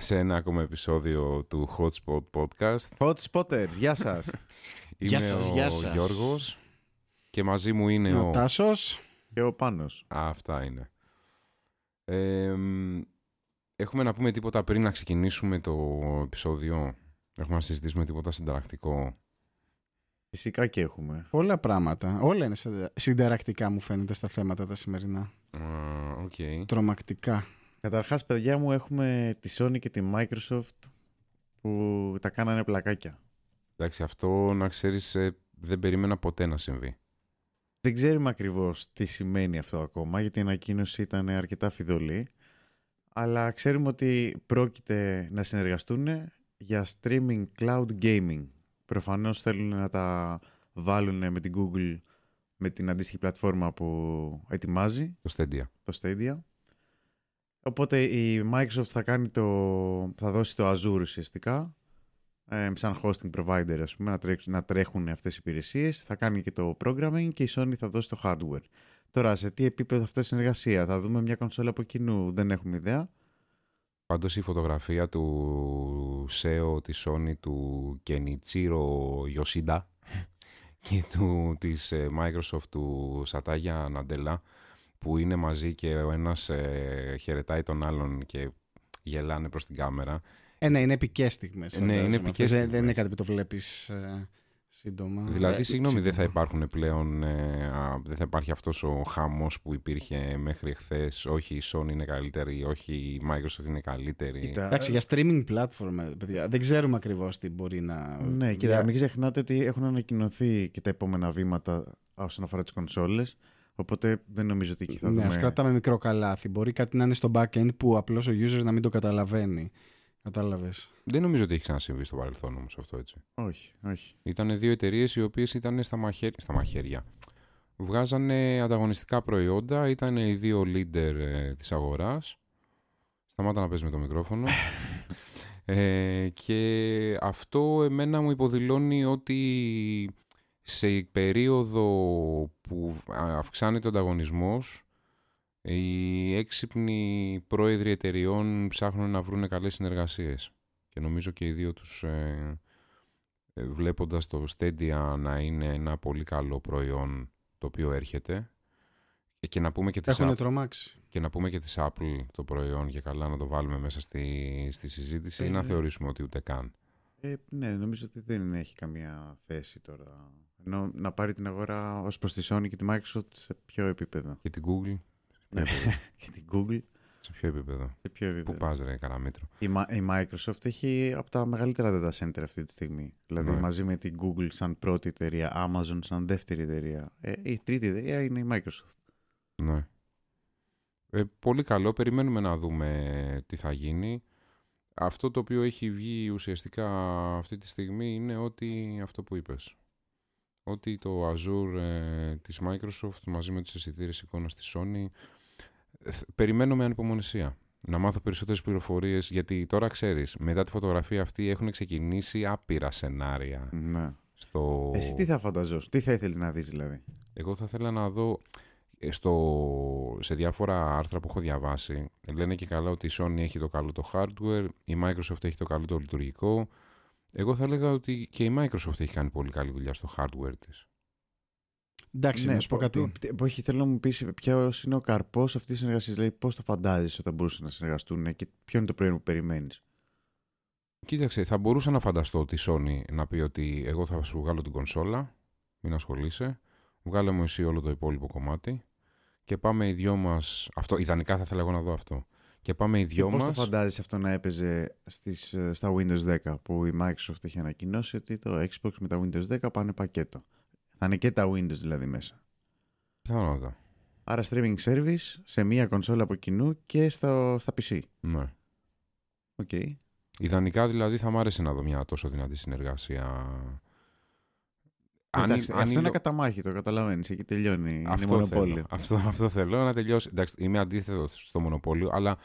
σε ένα ακόμα επεισόδιο του Hotspot Podcast. Hot Spotters, γεια σας. Είμαι Γεια σας, ο γεια σας. Γιώργος και μαζί μου είναι ο... Ο Τάσος. και ο Πάνος. Α, αυτά είναι. Ε, μ, έχουμε να πούμε τίποτα πριν να ξεκινήσουμε το επεισόδιο; Έχουμε να συζητήσουμε τίποτα συνταρακτικό; Φυσικά και έχουμε. Πολλά πράγματα. Όλα είναι συντε- συνταρακτικά μου φαίνεται στα θέματα τα σημερινά. Α, Οκ. Τρομακτικά. Καταρχάς, παιδιά μου, έχουμε τη Sony και τη Microsoft που τα κάνανε πλακάκια. Εντάξει, αυτό να ξέρεις ε, δεν περίμενα ποτέ να συμβεί. Δεν ξέρουμε ακριβώς τι σημαίνει αυτό ακόμα, γιατί η ανακοίνωση ήταν αρκετά φειδωλή. Αλλά ξέρουμε ότι πρόκειται να συνεργαστούν για streaming cloud gaming. Προφανώς θέλουν να τα βάλουν με την Google, με την αντίστοιχη πλατφόρμα που ετοιμάζει. Το Stadia. το Stadia. Οπότε η Microsoft θα, κάνει το, θα δώσει το Azure ουσιαστικά ε, σαν hosting provider ας πούμε, να, τρέξουν, να τρέχουν αυτές οι υπηρεσίες. Θα κάνει και το programming και η Sony θα δώσει το hardware. Τώρα σε τι επίπεδο αυτή η συνεργασία; Θα δούμε μια κονσόλα από κοινού; Δεν έχουμε ιδέα. Πάντως η φωτογραφία του SEO της Sony του Kenichiro Yoshida και του, της ε, Microsoft του Σατάγια Ναντελά που είναι μαζί και ο ένας ε, χαιρετάει τον άλλον και γελάνε προς την κάμερα. Ε, ναι, είναι επικές στιγμές. Ε, ναι, είναι επικές Δεν, δεν στιγμές. είναι κάτι που το βλέπεις σύντομα. δηλαδή, Ε, συγγνώμη, δεν θα σύντομα. υπάρχουν πλέον, ε, α, δεν θα υπάρχει αυτός ο χαμός που υπήρχε μέχρι εχθές. Όχι η Sony είναι καλύτερη, όχι η Microsoft είναι καλύτερη. Κοίτα, Εντάξει, για streaming platform, ε, παιδιά, δεν ξέρουμε ακριβώς τι μπορεί να. ναι, κοίτα, δια- μην ξεχνάτε ότι έχουν ανακοινωθεί και τα επόμενα βήματα όσον αφορά τις κονσόλες. Οπότε δεν νομίζω ότι εκεί θα Ναι, δούμε... ας κρατάμε μικρό καλάθι. Μπορεί κάτι να είναι στο backend που απλώς ο user να μην το καταλαβαίνει. Κατάλαβες. Δεν νομίζω ότι έχει ξανασυμβεί στο παρελθόν όμως αυτό έτσι. Όχι, όχι. Ήταν δύο εταιρείες οι οποίες ήταν στα, μαχαίρια, στα μαχαίρια. Βγάζανε ανταγωνιστικά προϊόντα, ήταν οι δύο leader ε, της αγοράς. Σταμάτα να παίζει με το μικρόφωνο. ε, και αυτό εμένα μου υποδηλώνει ότι σε περίοδο που αυξάνεται ο ανταγωνισμός οι έξυπνοι πρόεδροι εταιριών ψάχνουν να βρουν καλές συνεργασίες. Και νομίζω και οι δύο τους ε, ε, βλέποντας το Stadia να είναι ένα πολύ καλό προϊόν το οποίο έρχεται και, και να πούμε και της Έχουν Apple, τρομάξει. και να πούμε και της Apple το προϊόν και καλά να το βάλουμε μέσα στη, στη συζήτηση ή Ε, να ναι. θεωρήσουμε ότι ούτε καν. Ε, ναι, νομίζω ότι δεν έχει καμία θέση τώρα. Ενώ να πάρει την αγορά ως προς τη Sony και τη Microsoft σε ποιο επίπεδο; Και την Google, Ναι, και την Google σε ποιο επίπεδο; σε ποιο επίπεδο; Πού πας ρε καραμίτρο. Η, Ma- η Microsoft έχει από τα μεγαλύτερα data center αυτή τη στιγμή. Δηλαδή Ναι. μαζί με την Google σαν πρώτη εταιρεία, Amazon σαν δεύτερη εταιρεία. Ε, η τρίτη εταιρεία είναι η Microsoft. Ναι. Ε, πολύ καλό. Περιμένουμε να δούμε τι θα γίνει. Αυτό το οποίο έχει βγει ουσιαστικά αυτή τη στιγμή είναι ότι αυτό που είπες. Ότι το Azure ε, της Microsoft μαζί με τις αισθητήρες εικόνας της Sony ε, θ- περιμένω με ανυπομονησία. Να μάθω περισσότερες πληροφορίες γιατί τώρα ξέρεις, μετά τη φωτογραφία αυτή έχουν ξεκινήσει άπειρα σενάρια Ναι. στο... Εσύ τι θα φανταζόσουν, τι θα ήθελες να δεις δηλαδή; Εγώ θα ήθελα να δω ε, στο, σε διάφορα άρθρα που έχω διαβάσει. Λένε και καλά ότι η Sony έχει το καλό το hardware, η Microsoft έχει το καλό το λειτουργικό. Εγώ θα έλεγα ότι και η Microsoft έχει κάνει πολύ καλή δουλειά στο hardware της. Εντάξει, να σου πω πο- κάτι. πο- πο- όχι, θέλω να μου πεις ποιος είναι ο καρπός αυτής της συνεργασίας. Δηλαδή πώς το φαντάζεσαι όταν μπορούσαν να συνεργαστούν και ποιο είναι το προϊόν που περιμένεις; Κοίταξε, θα μπορούσα να φανταστώ ότι η Sony να πει ότι εγώ θα σου βγάλω την κονσόλα, μην ασχολείσαι, βγάλε μου εσύ όλο το υπόλοιπο κομμάτι και πάμε οι δυο μας, αυτό, ιδανικά θα ήθελα εγώ να δω αυτό, και πάμε οι Και δυο πώς μας... το φαντάζεσαι αυτό να έπαιζε στις, ε, στα Windows 10 που η Microsoft έχει ανακοινώσει ότι το Xbox με τα Windows 10 πάνε πακέτο. Θα είναι και τα Windows δηλαδή μέσα. Πιθανότατα. Άρα streaming service σε μία κονσόλα από κοινού και στο, στα PC. Ναι. Οκ. Ιδανικά δηλαδή θα μ' άρεσε να δω μια τόσο δυνατή συνεργασία. Αν Εντάξει, είναι- αν αυτό είναι- είναι καταμάχη, το καταλαβαίνεις. Εκεί τελειώνει. είναι αυτό μονοπόλιο. θέλω. Αυτό, αυτό θέλω να τελειώσει. Εντάξει, είμαι αντίθετο στο μονοπόλιο, αλλά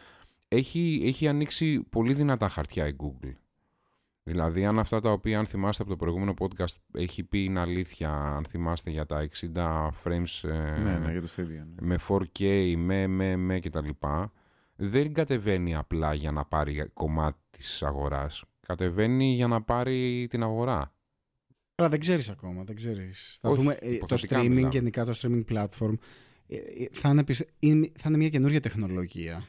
έχει, έχει ανοίξει πολύ δυνατά χαρτιά η Google. Δηλαδή, αν αυτά τα οποία, αν θυμάστε από το προηγούμενο podcast, έχει πει είναι αλήθεια, αν θυμάστε για τα 60 frames ε, Ναι, ναι, για το Stadia. Ναι. με 4K, με, με, με κτλ. δεν κατεβαίνει απλά για να πάρει κομμάτι της αγοράς. Κατεβαίνει για να πάρει την αγορά. Αλλά δεν ξέρεις ακόμα, δεν ξέρεις. Θα Όχι, δούμε ε, το υποθετικά streaming, μιλάμε. γενικά το streaming platform, ε, ε, θα είναι, πισ- είναι- θα είναι μια καινούργια τεχνολογία.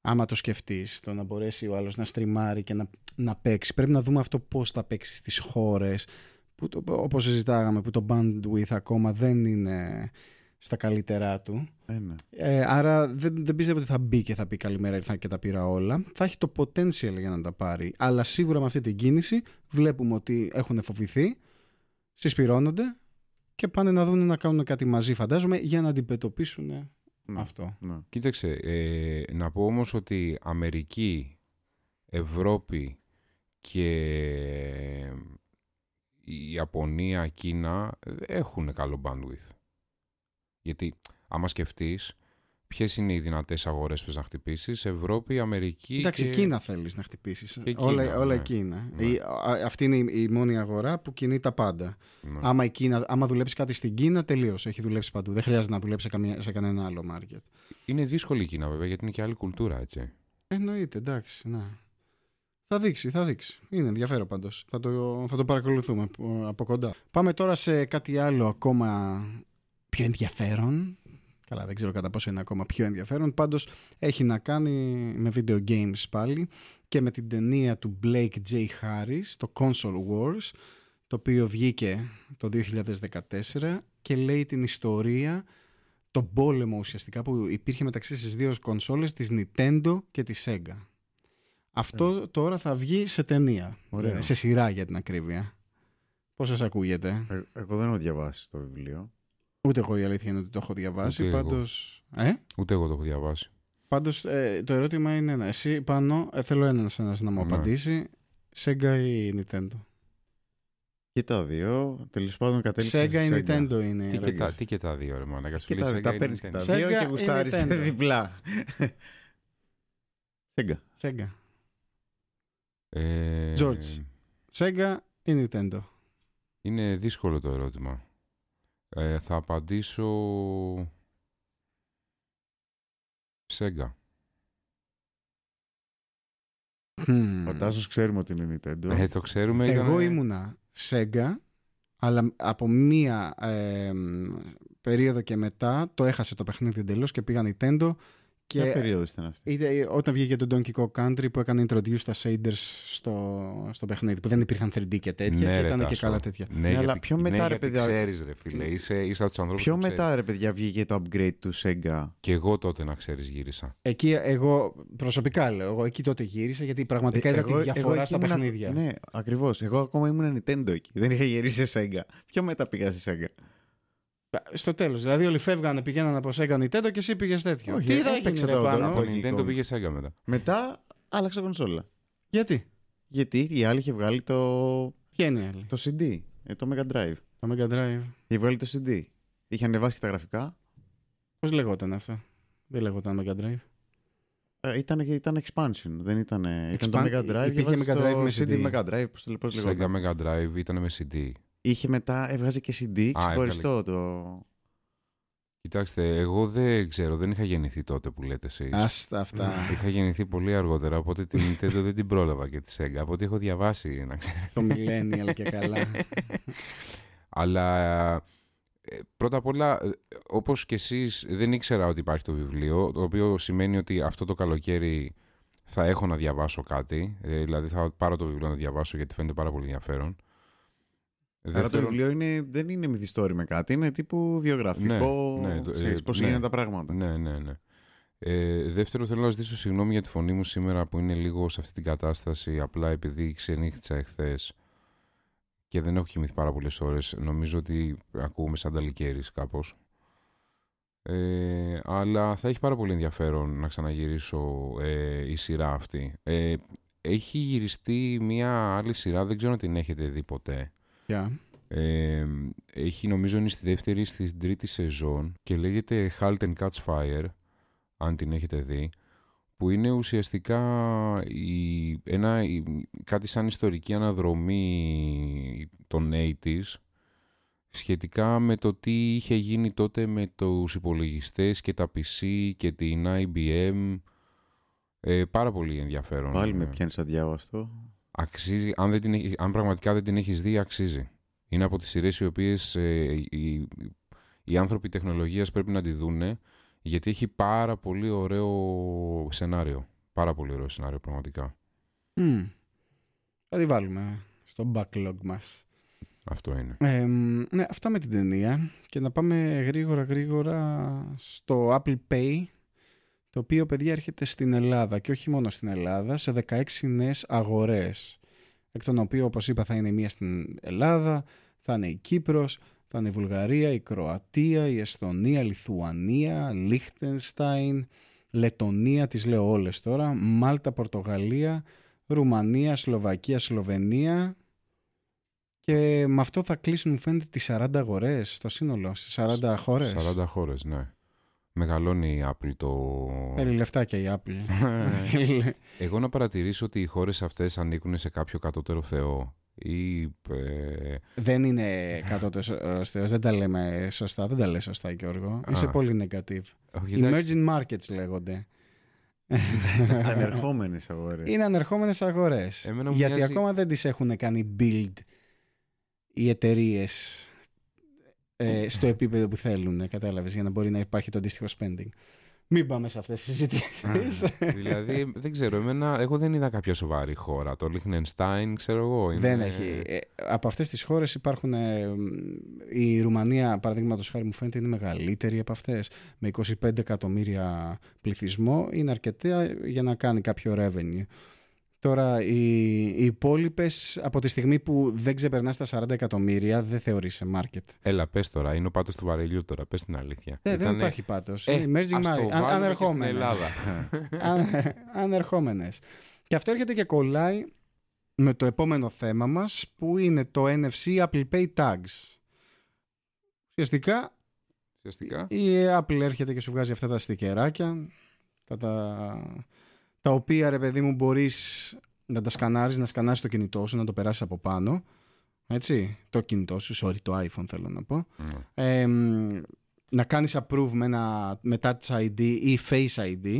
Άμα το σκεφτείς, το να μπορέσει ο άλλος να στριμάρει και να, να παίξει. Πρέπει να δούμε αυτό πώς θα παίξει στις χώρες, που το, όπως συζητάγαμε, που το bandwidth ακόμα δεν είναι στα καλύτερά του. Ε, ναι. Ε, άρα δεν, δεν πιστεύω ότι θα μπει και θα πει καλημέρα ήρθα και τα πήρα όλα. Θα έχει το potential για να τα πάρει. Αλλά σίγουρα με αυτή την κίνηση βλέπουμε ότι έχουν φοβηθεί, συσπυρώνονται και πάνε να δουν να κάνουν κάτι μαζί φαντάζομαι για να αντιμετωπίσουν Ναι. αυτό. Ναι. Κοίταξε, ε, να πω όμως ότι Αμερική, Ευρώπη και η Ιαπωνία, Κίνα έχουν καλό bandwidth. Γιατί άμα σκεφτείς ποιες είναι οι δυνατές αγορές που θες να χτυπήσεις, Ευρώπη, Αμερική Εντάξει, και... Κίνα θέλεις να χτυπήσεις. Και Κίνα, όλα όλα ναι. Κίνα. Ναι. Η- α- αυτή είναι η, η μόνη αγορά που κινεί τα πάντα. Ναι. Άμα, η Κίνα, άμα δουλέψει κάτι στην Κίνα, τελείωσε. Έχει δουλέψει παντού. Δεν χρειάζεται να δουλέψει σε, καμία, σε κανένα άλλο market. Είναι δύσκολη η Κίνα βέβαια γιατί είναι και άλλη κουλτούρα έτσι. Εννοείται, εντάξει. Ναι. Θα δείξει, θα δείξει. Είναι ενδιαφέρον πάντως. Θα το, θα το παρακολουθούμε από- από κοντά. Πάμε τώρα σε κάτι άλλο ακόμα πιο ενδιαφέρον. Καλά, δεν ξέρω κατά πόσο είναι ακόμα πιο ενδιαφέρον. Πάντως έχει να κάνει με video games πάλι και με την ταινία του Blake J. Harris, το Console Wars, το οποίο βγήκε το 2014 και λέει την ιστορία, τον πόλεμο ουσιαστικά που υπήρχε μεταξύ στις δύο κονσόλες της Nintendo και της Sega. Αυτό τώρα θα βγει σε ταινία, Ωραίο. Ε, σε σειρά για την ακρίβεια. Πώς σας ακούγεται; Ε, εγώ δεν έχω διαβάσει το βιβλίο. Ούτε εγώ η αλήθεια είναι ότι το έχω διαβάσει. Ούτε εγώ. Πάντως, ε; Ούτε εγώ το έχω διαβάσει. Πάντως ε, το ερώτημα είναι ένα. Εσύ πάνω, ε, θέλω ένας, ένας να μου Ναι. απαντήσει. Sega ή Nintendo; Και τα δύο, τέλος πάντων κατέληξα Sega ή στη Nintendo είναι. η Τι και, ερώτηση. τα, τι και τα δύο ρε μάνα. Και τα, τα παίρνεις και τα Sega δύο και ή γουστάρεις Nintendo? διπλά. Sega. Sega. Ε, George. Sega ή Nintendo; Είναι δύσκολο το ερώτημα. Ε, θα απαντήσω... Sega. Hmm. Ο Τάσος ξέρουμε ότι είναι Nintendo. Ε, το ξέρουμε. Εγώ ήταν- ήμουνα Sega, αλλά από μία ε, περίοδο και μετά το έχασε το παιχνίδι εντελώς και πήγα Nintendo. Ποια Και περίοδος ήταν αυτή; είτε, όταν βγήκε το Donkey Kong Country που έκανε introduce τα shaders στο, στο παιχνίδι, που δεν υπήρχαν 3D και τέτοια Ναι, και ρε, ήταν και Τάσο. καλά τέτοια. Ναι, Ναι, γιατί, αλλά πιο ναι, μετά, ρε, γιατί παιδιά. ξέρεις ρε φίλε. Είσαι, είσαι από τους ανθρώπους Πιο που ξέρεις. μετά, ρε παιδιά, βγήκε το upgrade του Sega. Και εγώ τότε να ξέρεις γύρισα. Εκεί εγώ προσωπικά λέω, εγώ εκεί τότε γύρισα γιατί πραγματικά είδα τη Ε, Εγώ- διαφορά εγώ εκεί στα ήμουνα- παιχνίδια. Ναι, ακριβώς. Εγώ ακόμα ήμουν Nintendo εκεί. Δεν είχα γυρίσει σε Sega. Πιο μετά πήγα σε Sega. Στο τέλος. Δηλαδή όλοι φεύγανε, πηγαίνανε από Sega Nintendo και εσύ πήγες τέτοιο. Όχι, Τι ε, θα έπαιξε έγινε ρε το- πάνω; το- Από Donkey Nintendo Kong. πήγε Sega μετά. Μετά άλλαξα κονσόλα. Γιατί, Γιατί η άλλη είχε βγάλει το, ποια είναι η άλλη; το CD, ε, το Mega Drive. Το Mega Drive. Είχε βγάλει το CD. Είχε ανεβάσει και τα γραφικά. Πώς λεγόταν αυτό; Δεν λεγόταν Mega Drive. Ε, ήταν, ήταν expansion, δεν ήταν. Ήταν το Expan- Mega Drive. υπήρχε και έβαζε Mega Drive το με CD. CD. Mega Drive, πώς, το- πώς Sega λεγόταν. Mega Drive ήταν με CD. Είχε μετά, έβγαζε και CD, Α, ξεχωριστό το. Κοιτάξτε, εγώ δεν ξέρω, δεν είχα γεννηθεί τότε που λέτε εσείς. Άστα αυτά. Είχα γεννηθεί πολύ αργότερα, οπότε την Nintendo δεν την πρόλαβα και τη Sega. Από ό,τι έχω διαβάσει, να ξέρω. το millennial και καλά. Αλλά ε, πρώτα απ' όλα, ε, όπως και εσείς, δεν ήξερα ότι υπάρχει το βιβλίο, το οποίο σημαίνει ότι αυτό το καλοκαίρι θα έχω να διαβάσω κάτι. Ε, δηλαδή θα πάρω το βιβλίο να το διαβάσω γιατί φαίνεται πάρα πολύ ενδιαφέρον. Άρα το Δεύτερον- βιβλίο είναι, δεν είναι μυθιστόρη με κάτι, είναι τύπου βιογραφικό. Ναι, ναι, το- ξέρεις ε, πώς ναι. γίνανε τα πράγματα. Ναι, ναι, ναι. Ε, δεύτερο, θέλω να ζητήσω συγγνώμη για τη φωνή μου σήμερα που είναι λίγο σε αυτή την κατάσταση, απλά επειδή ξενύχτησα εχθές και δεν έχω κοιμηθεί πάρα πολλές ώρες. Νομίζω ότι ακούγομαι σαν ταλικέρης κάπως. Ε, αλλά θα έχει πάρα πολύ ενδιαφέρον να ξαναγυρίσω ε, η σειρά αυτή. Ε, έχει γυριστεί μια άλλη σειρά, δεν ξέρω αν την έχετε δει ποτέ. Yeah. Ε, έχει νομίζω είναι στη δεύτερη ή στη τρίτη σεζόν και λέγεται Halt and Catch Fire αν την έχετε δει που είναι ουσιαστικά η, ένα, η- κάτι σαν ιστορική αναδρομή των 80s σχετικά με το τι είχε γίνει τότε με τους υπολογιστές και τα PC και την IBM Ε, πάρα πολύ ενδιαφέρον. Πάλι με Ε, πιάνεις αδιάβαστο. Αξίζει, αν, δεν την, έχεις- αν πραγματικά δεν την έχεις δει, αξίζει. Είναι από τις σειρές οι οποίες ε, οι, οι άνθρωποι τεχνολογίας πρέπει να τη δούνε, γιατί έχει πάρα πολύ ωραίο σενάριο. Πάρα πολύ ωραίο σενάριο, πραγματικά. Μμ. Θα τη βάλουμε στο backlog μας. Αυτό είναι. Ε, μ, ναι, αυτά με την ταινία. Και να πάμε γρήγορα γρήγορα στο Apple Pay, το οποίο, παιδιά, έρχεται στην Ελλάδα και όχι μόνο στην Ελλάδα, σε 16 νέες αγορές. Εκ των οποίων, όπως είπα, θα είναι μία στην Ελλάδα, θα είναι η Κύπρος, θα είναι η Βουλγαρία, η Κροατία, η Εσθονία, η Λιθουανία, Λίχτενστάιν, Λετωνία, τις λέω όλες τώρα, Μάλτα, Πορτογαλία, Ρουμανία, Σλοβακία, Σλοβενία και με αυτό θα κλείσουν μου φαίνεται τις 40 αγορές στο σύνολο, στις 40 χώρες. 40 χώρες, ναι. Μεγαλώνει η Apple το... Θέλει λεφτάκια η Apple. Θέλει- Εγώ να παρατηρήσω ότι οι χώρες αυτές ανήκουν σε κάποιο κατώτερο θεό. Ή, ε, δεν είναι κατώτερος θεός, δεν τα λέμε σωστά, δεν τα λέει σωστά Γιώργο. Είσαι Α. πολύ negative. όχι, εντάξει, Emerging markets λέγονται. Ανερχόμενες αγορές. Είναι ανερχόμενες αγορές. Εμένα μου γιατί μοιάζει- ακόμα δεν τις έχουν κάνει build οι εταιρείες στο επίπεδο που θέλουν, κατάλαβες, για να μπορεί να υπάρχει το αντίστοιχο spending. Μην πάμε σε αυτές τις συζητήσεις. δηλαδή, δεν ξέρω, εμένα, εγώ δεν είδα κάποια σοβαρή χώρα. Το Liechtenstein, ξέρω εγώ. Είναι... Δεν έχει. Ε, από αυτές τις χώρες υπάρχουν... ε, μ, η Ρουμανία, παραδείγματος χάρη μου φαίνεται, είναι μεγαλύτερη από αυτές. Με 25 εκατομμύρια πληθυσμό είναι αρκετά για να κάνει κάποιο revenue. Τώρα, οι, οι υπόλοιπες από τη στιγμή που δεν ξεπερνάς τα 40 εκατομμύρια, δεν θεωρείσαι market. Έλα, πες τώρα, είναι ο πάτος του βαρελιού τώρα, πες την αλήθεια. Ε, δεν Ήτανε- υπάρχει πάτος. Ε, είναι emerging ας το market. βάλουμε και στην Ανερχόμενες. Ελλάδα. Αν- ανερχόμενες. Και αυτό έρχεται και κολλάει με το επόμενο θέμα μας που είναι το NFC Apple Pay Tags. Ουσιαστικά Ουσιαστικά. η Apple έρχεται και σου βγάζει αυτά τα στικεράκια τα, τα, τα οποία ρε παιδί μου μπορείς να τα σκανάρεις, να σκανάρεις το κινητό σου, να το περάσεις από πάνω. Έτσι, το κινητό σου, sorry, το iPhone θέλω να πω. Ναι. Ε, μ, να κάνεις approve με, ένα, με Touch ID ή Face ID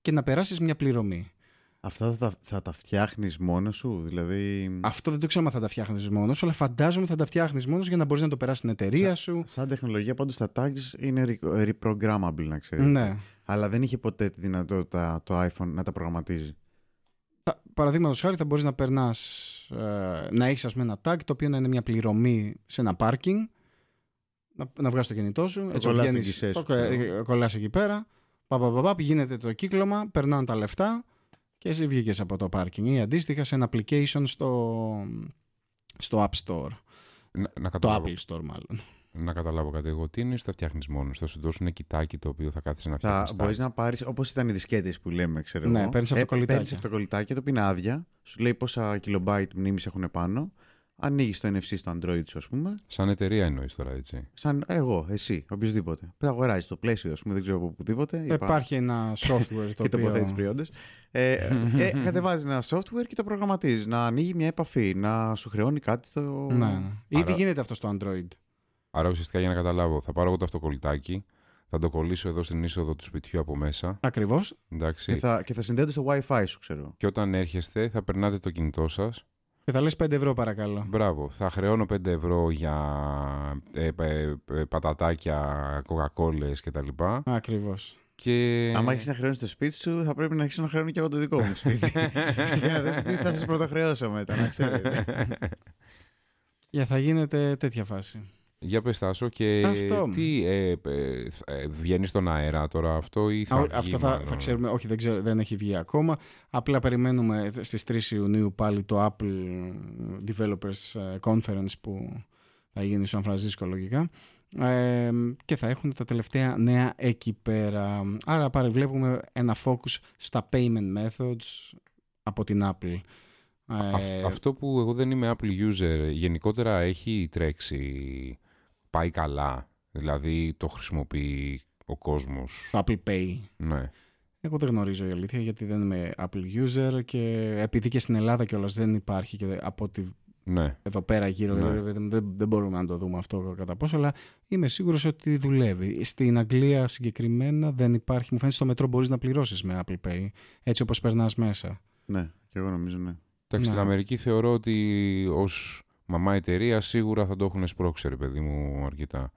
και να περάσεις μια πληρωμή. Αυτά θα, τα- θα τα φτιάχνει μόνο σου, δηλαδή. Αυτό δεν το ξέρω αν θα τα φτιάχνεις μόνος, αλλά φαντάζομαι θα τα φτιάχνεις μόνος για να μπορείς να το περάσεις στην εταιρεία σου. Σαν τεχνολογία πάντως τα tags είναι re- reprogrammable να ξέρεις. Ναι. Αλλά δεν είχε ποτέ τη δυνατότητα το iPhone να τα προγραμματίζει. Παραδείγματο χάρη θα μπορείς να περνάς, ε, να έχεις ας πούμε ένα tag το οποίο να είναι μια πληρωμή σε ένα parking, να, να βγάζεις το κινητό σου, έτσι κολλάς βγαίνεις, στην κησέ σου, το, ξέρω. κολλάς εκεί πέρα, πα, πα, πα, πα, γίνεται το κύκλωμα, περνάνε τα λεφτά και εσύ βγήκες από το parking ή αντίστοιχα σε ένα application στο, στο App Store, Να, να, το καταλάβω, Apple Store μάλλον. να καταλάβω κάτι εγώ. Τι είναι θα φτιάχνεις μόνος. Θα σου δώσουν κοιτάκι το οποίο θα κάθεσαι να Θα φτιάχνεις. μπορείς να πάρεις όπως ήταν οι δισκέτες που λέμε, ξέρω Ναι, εγώ. παίρνεις Ε, αυτοκολλητάκια. παίρνεις αυτοκολλητάκια, το οποίο είναι άδεια. Σου λέει πόσα kilobyte μνήμης έχουν πάνω. Ανοίγεις το NFC στο Android σου, ας πούμε. Σαν εταιρεία εννοείς τώρα, έτσι. Σαν εγώ, εσύ, οποιοδήποτε. Που αγοράζει το πλαίσιο, ας πούμε, δεν ξέρω από οπουδήποτε. Είπα- Υπάρχει ένα software το και τοποθέτεις οποίο... προϊόντες. Ε, ε, κατεβάζεις ένα software και το προγραμματίζεις. Να ανοίγει μια επαφή, να σου χρεώνει κάτι στο. Ναι, ναι. Ήδη Άρα- γίνεται αυτό στο Android; Άρα ουσιαστικά για να καταλάβω, θα πάρω εγώ το αυτοκολλητάκι, θα το κολλήσω εδώ στην είσοδο του σπιτιού από μέσα. Ακριβώς. Εντάξει. Και θα, και θα συνδέεται στο WiFi σου, ξέρω. Και όταν έρχεστε, θα περνάτε το κινητό σας. Και θα λες 5 ευρώ παρακαλώ. Μπράβο. Θα χρεώνω 5 ευρώ για ε, ε, ε, πατατάκια, κοκακόλες κτλ. Ακριβώς. Και... Άμα έχεις να χρεώνεις το σπίτι σου, θα πρέπει να αρχίσει να χρεώνω και εγώ το δικό μου σπίτι. Για να δείτε τι θα σας πρωτοχρεώσω μετά, να ξέρετε. Για θα γίνεται τέτοια φάση. Για πες Τάσο, και Αυτό. τι ε, ε, ε, βγαίνει στον αέρα τώρα αυτό ή θα Α, βγει, αυτό θα, μάλλον; θα ξέρουμε, όχι δεν, ξέρω, δεν έχει βγει ακόμα. Απλά περιμένουμε στις 3 Ιουνίου πάλι το Apple Developers ε, Conference που θα γίνει στο Σαν Φρανσίσκο λογικά. Ε, και θα έχουν τα τελευταία νέα εκεί πέρα. Άρα πάλι βλέπουμε ένα focus στα payment methods από την Apple. Αυ- Ε, αυτό που εγώ δεν είμαι Apple user, γενικότερα έχει τρέξει, πάει καλά, δηλαδή το χρησιμοποιεί ο κόσμος. το Apple Pay. Ναι. Εγώ δεν γνωρίζω η αλήθεια γιατί δεν είμαι Apple user και επειδή και στην Ελλάδα κιόλας δεν υπάρχει και από ό,τι Ναι. εδώ πέρα γύρω. Ναι. Δεν, δεν, δεν μπορούμε να το δούμε αυτό κατά πόσο, αλλά είμαι σίγουρος ότι δουλεύει. Στην Αγγλία συγκεκριμένα δεν υπάρχει. Μου φαίνεται στο μετρό μπορείς να πληρώσεις με Apple Pay, έτσι όπως περνάς μέσα. Ναι, και εγώ νομίζω ναι. Εντάξει, στην Ναι. Αμερική θεωρώ ότι ως μαμά εταιρεία σίγουρα θα το έχουν σπρώξει, ρε παιδί μου, αρκετά.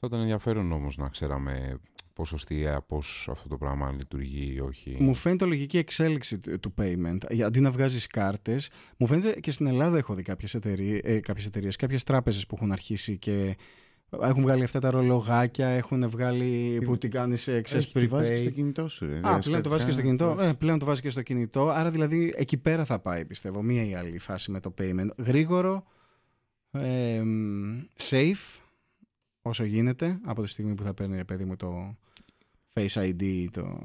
Θα ήταν ενδιαφέρον όμως να ξέραμε ποσοστιαία πώς αυτό το πράγμα λειτουργεί ή όχι. Μου φαίνεται λογική εξέλιξη του του payment. Για- Αντί να βγάζεις κάρτες, μου φαίνεται και στην Ελλάδα έχω δει κάποιες εταιρείες, ε, κάποιες εταιρείες, κάποιες τράπεζες που έχουν αρχίσει και έχουν βγάλει αυτά τα ρολογάκια, έχουν βγάλει που την κάνεις σε excess Έχει, τη βάζεις και στο prepaid. κινητό σου. Ρε. Α, πλέον το βάζεις και στο κινητό. Ε, Ε, πλέον το βάζεις και στο κινητό. Άρα δηλαδή εκεί πέρα θα πάει, πιστεύω. Μία ή άλλη φάση με το payment. Γρήγορο, ε, μ, safe, όσο γίνεται, από τη στιγμή που θα παίρνει, ρε παιδί μου, το Face ID ή το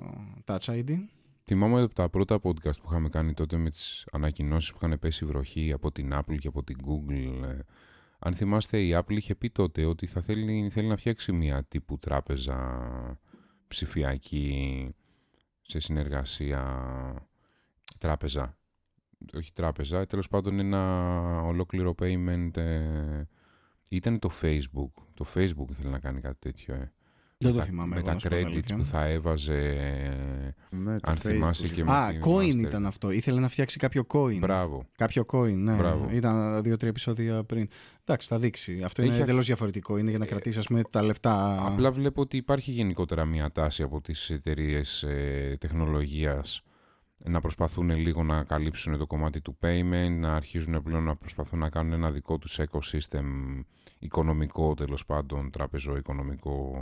Touch ID. Θυμάμαι από τα πρώτα podcast που είχαμε κάνει τότε με τις ανακοινώσεις που είχαν πέσει βροχή από την Apple και από την Google. ε, Αν θυμάστε η Apple είχε πει τότε ότι θα θέλει, θέλει να φτιάξει μια τύπου τράπεζα ψηφιακή σε συνεργασία τράπεζα. Όχι τράπεζα, τέλος πάντων ένα ολόκληρο payment. ε, ήταν το Facebook. Το Facebook θέλει να κάνει κάτι τέτοιο. Ε. Δεν με το τα- θυμάμαι. Με εγώ, τα να σου πω την credits αλήθεια. που θα έβαζε Ναι, το αν Facebook. θυμάσαι και με Α, τη coin Master. ήταν αυτό. Ήθελε να φτιάξει κάποιο coin. Μπράβο. Κάποιο coin, ναι. Μπράβο. Ήταν δύο-τρία επεισόδια πριν. Εντάξει, θα δείξει. Αυτό είναι Έχει εντελώς διαφορετικό. Είναι για να κρατήσεις, ας πούμε, τα λεφτά. Απλά βλέπω ότι υπάρχει γενικότερα μια τάση από τις εταιρείες ε, τεχνολογίας να προσπαθούν λίγο να καλύψουν το κομμάτι του payment, να αρχίζουν πλέον να προσπαθούν να κάνουν ένα δικό τους ecosystem οικονομικό, τέλος πάντων, τραπεζό οικονομικό.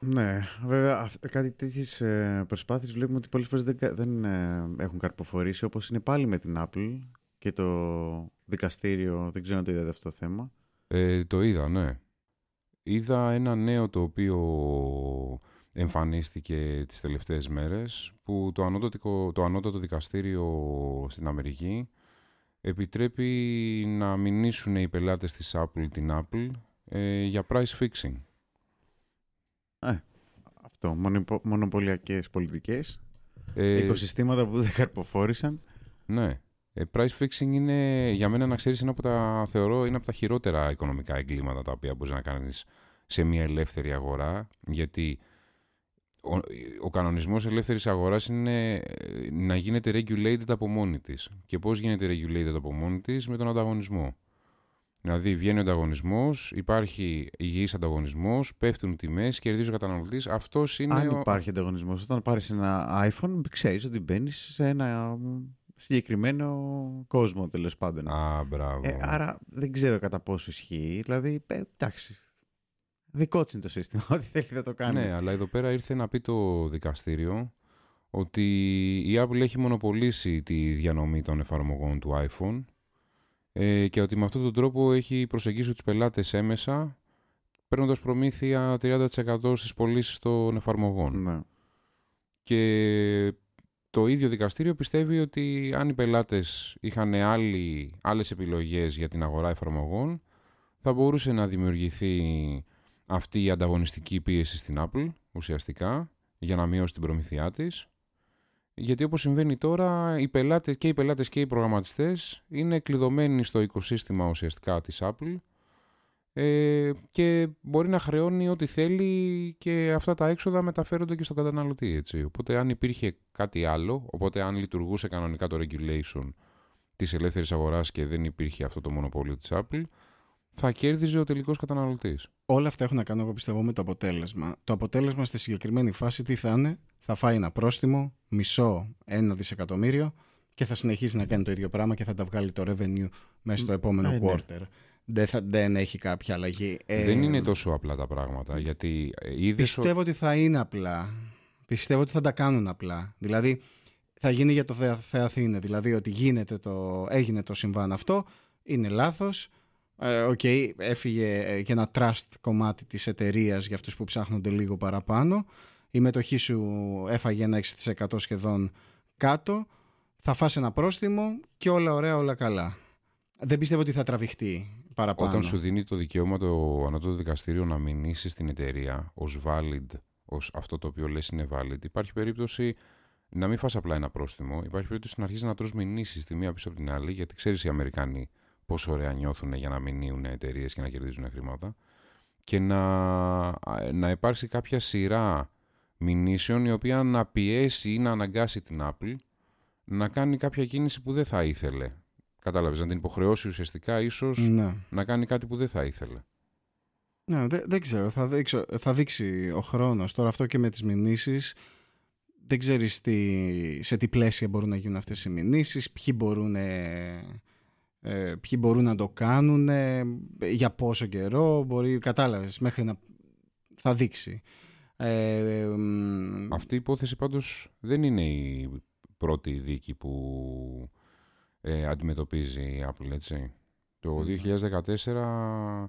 Ναι, βέβαια αυ- κάτι τέτοιες προσπάθειες βλέπουμε ότι πολλές φορές δεν, κα- δεν ε, έχουν καρποφορήσει όπως είναι πάλι με την Apple και το δικαστήριο, δεν ξέρω αν το είδατε αυτό το θέμα. Ε, το είδα, ναι. Είδα ένα νέο το οποίο εμφανίστηκε τις τελευταίες μέρες που το ανώτατο, το ανώτατο δικαστήριο στην Αμερική επιτρέπει να μηνύσουν οι πελάτες της Apple την Apple ε, για price fixing. Αυτό, μονοπο, μονοπωλιακές πολιτικές, Ε, οικοσυστήματα που δεν καρποφόρησαν. Ναι. Ε, price fixing είναι για μένα να ξέρεις είναι από τα, θεωρώ, είναι από τα χειρότερα οικονομικά εγκλήματα τα οποία μπορείς να κάνεις σε μια ελεύθερη αγορά γιατί ο, ο κανονισμός ελεύθερης αγοράς είναι ε, να γίνεται regulated από μόνη της. Και πώς γίνεται regulated από μόνη της; Με τον ανταγωνισμό. Δηλαδή βγαίνει ο ανταγωνισμός, υπάρχει υγιής ανταγωνισμός, πέφτουν τιμές, κερδίζει ο καταναλωτής. Αυτός είναι Αν ο... υπάρχει ανταγωνισμός, όταν πάρεις ένα iPhone, ξέρεις ότι μπαίνεις σε ένα συγκεκριμένο κόσμο τέλος πάντων. Α, μπράβο. Ε, άρα δεν ξέρω κατά πόσο ισχύει. Δηλαδή, ε, εντάξει. Δικό της είναι το σύστημα. Ό,τι θέλει θα το κάνει. Ναι, αλλά εδώ πέρα ήρθε να πει το δικαστήριο ότι η Apple έχει μονοπολίσει τη διανομή των εφαρμογών του iPhone ε, και ότι με αυτόν τον τρόπο έχει προσεγγίσει τους πελάτες έμεσα παίρνοντας προμήθεια 30% στις πωλήσεις των εφαρμογών. Ναι. Και το ίδιο δικαστήριο πιστεύει ότι αν οι πελάτες είχαν άλλοι, άλλες επιλογές για την αγορά εφαρμογών θα μπορούσε να δημιουργηθεί αυτή η ανταγωνιστική πίεση στην Apple ουσιαστικά για να μειώσει την προμηθειά της γιατί όπως συμβαίνει τώρα οι πελάτες και οι πελάτες και οι προγραμματιστές είναι κλειδωμένοι στο οικοσύστημα ουσιαστικά της Apple ε, και μπορεί να χρεώνει ό,τι θέλει και αυτά τα έξοδα μεταφέρονται και στον καταναλωτή. Έτσι. Οπότε αν υπήρχε κάτι άλλο, οπότε αν λειτουργούσε κανονικά το regulation της ελεύθερης αγοράς και δεν υπήρχε αυτό το μονοπόλιο της Apple, θα κέρδιζε ο τελικός καταναλωτής. Όλα αυτά έχουν να κάνουν, εγώ πιστεύω, με το αποτέλεσμα. Το αποτέλεσμα στη συγκεκριμένη φάση τι θα είναι, θα φάει ένα πρόστιμο, μισό, ένα δισεκατομμύριο και θα συνεχίσει να κάνει το ίδιο πράγμα και θα τα βγάλει το revenue μέσα στο επόμενο Ε, ναι. quarter. Δεν, θα, δεν έχει κάποια αλλαγή. Ε, δεν είναι τόσο απλά τα πράγματα, γιατί ε, είδες Πιστεύω ότι θα είναι απλά. Πιστεύω ότι θα τα κάνουν απλά. Δηλαδή, θα γίνει για το θεα- θεαθήναι. Δηλαδή, ότι γίνεται το, έγινε το συμβάν αυτό, είναι λάθος. Ε, Οκ, έφυγε ε, και ένα trust κομμάτι της εταιρείας για αυτούς που ψάχνονται λίγο παραπάνω. Η μετοχή σου έφαγε ένα 6% σχεδόν κάτω. Θα φας ένα πρόστιμο και όλα ωραία, όλα καλά. Δεν πιστεύω ότι θα τραβηχτεί παραπάνω. Όταν σου δίνει το δικαίωμα το ανώτατο δικαστήριο να μηνύσει την εταιρεία ως valid, ως αυτό το οποίο λες είναι valid, υπάρχει περίπτωση να μην φας απλά ένα πρόστιμο, υπάρχει περίπτωση να αρχίσει να τρως μηνύσεις τη μία πίσω από την άλλη, γιατί ξέρεις οι Αμερικανοί πόσο ωραία νιώθουν για να μηνύουν εταιρείες και να κερδίζουν χρήματα και να, να υπάρξει κάποια σειρά μηνύσεων η οποία να πιέσει ή να αναγκάσει την Apple να κάνει κάποια κίνηση που δεν θα ήθελε. Κατάλαβες, να την υποχρεώσει ουσιαστικά ίσως Ναι. να κάνει κάτι που δεν θα ήθελε. Ναι, δεν, δεν ξέρω. Θα, δείξω, θα δείξει ο χρόνος. Τώρα αυτό και με τις μηνύσεις. Δεν ξέρεις τι, σε τι πλαίσια μπορούν να γίνουν αυτές οι μηνύσεις, ποιοι μπορούν, ε, ε, ποιοι μπορούν να το κάνουν, ε, για πόσο καιρό, μπορεί, κατάλαβες, μέχρι να θα δείξει. Ε, ε, μ, Αυτή η υπόθεση πάντως δεν είναι η πρώτη δίκη που ε, αντιμετωπίζει η Apple, έτσι. Το 2014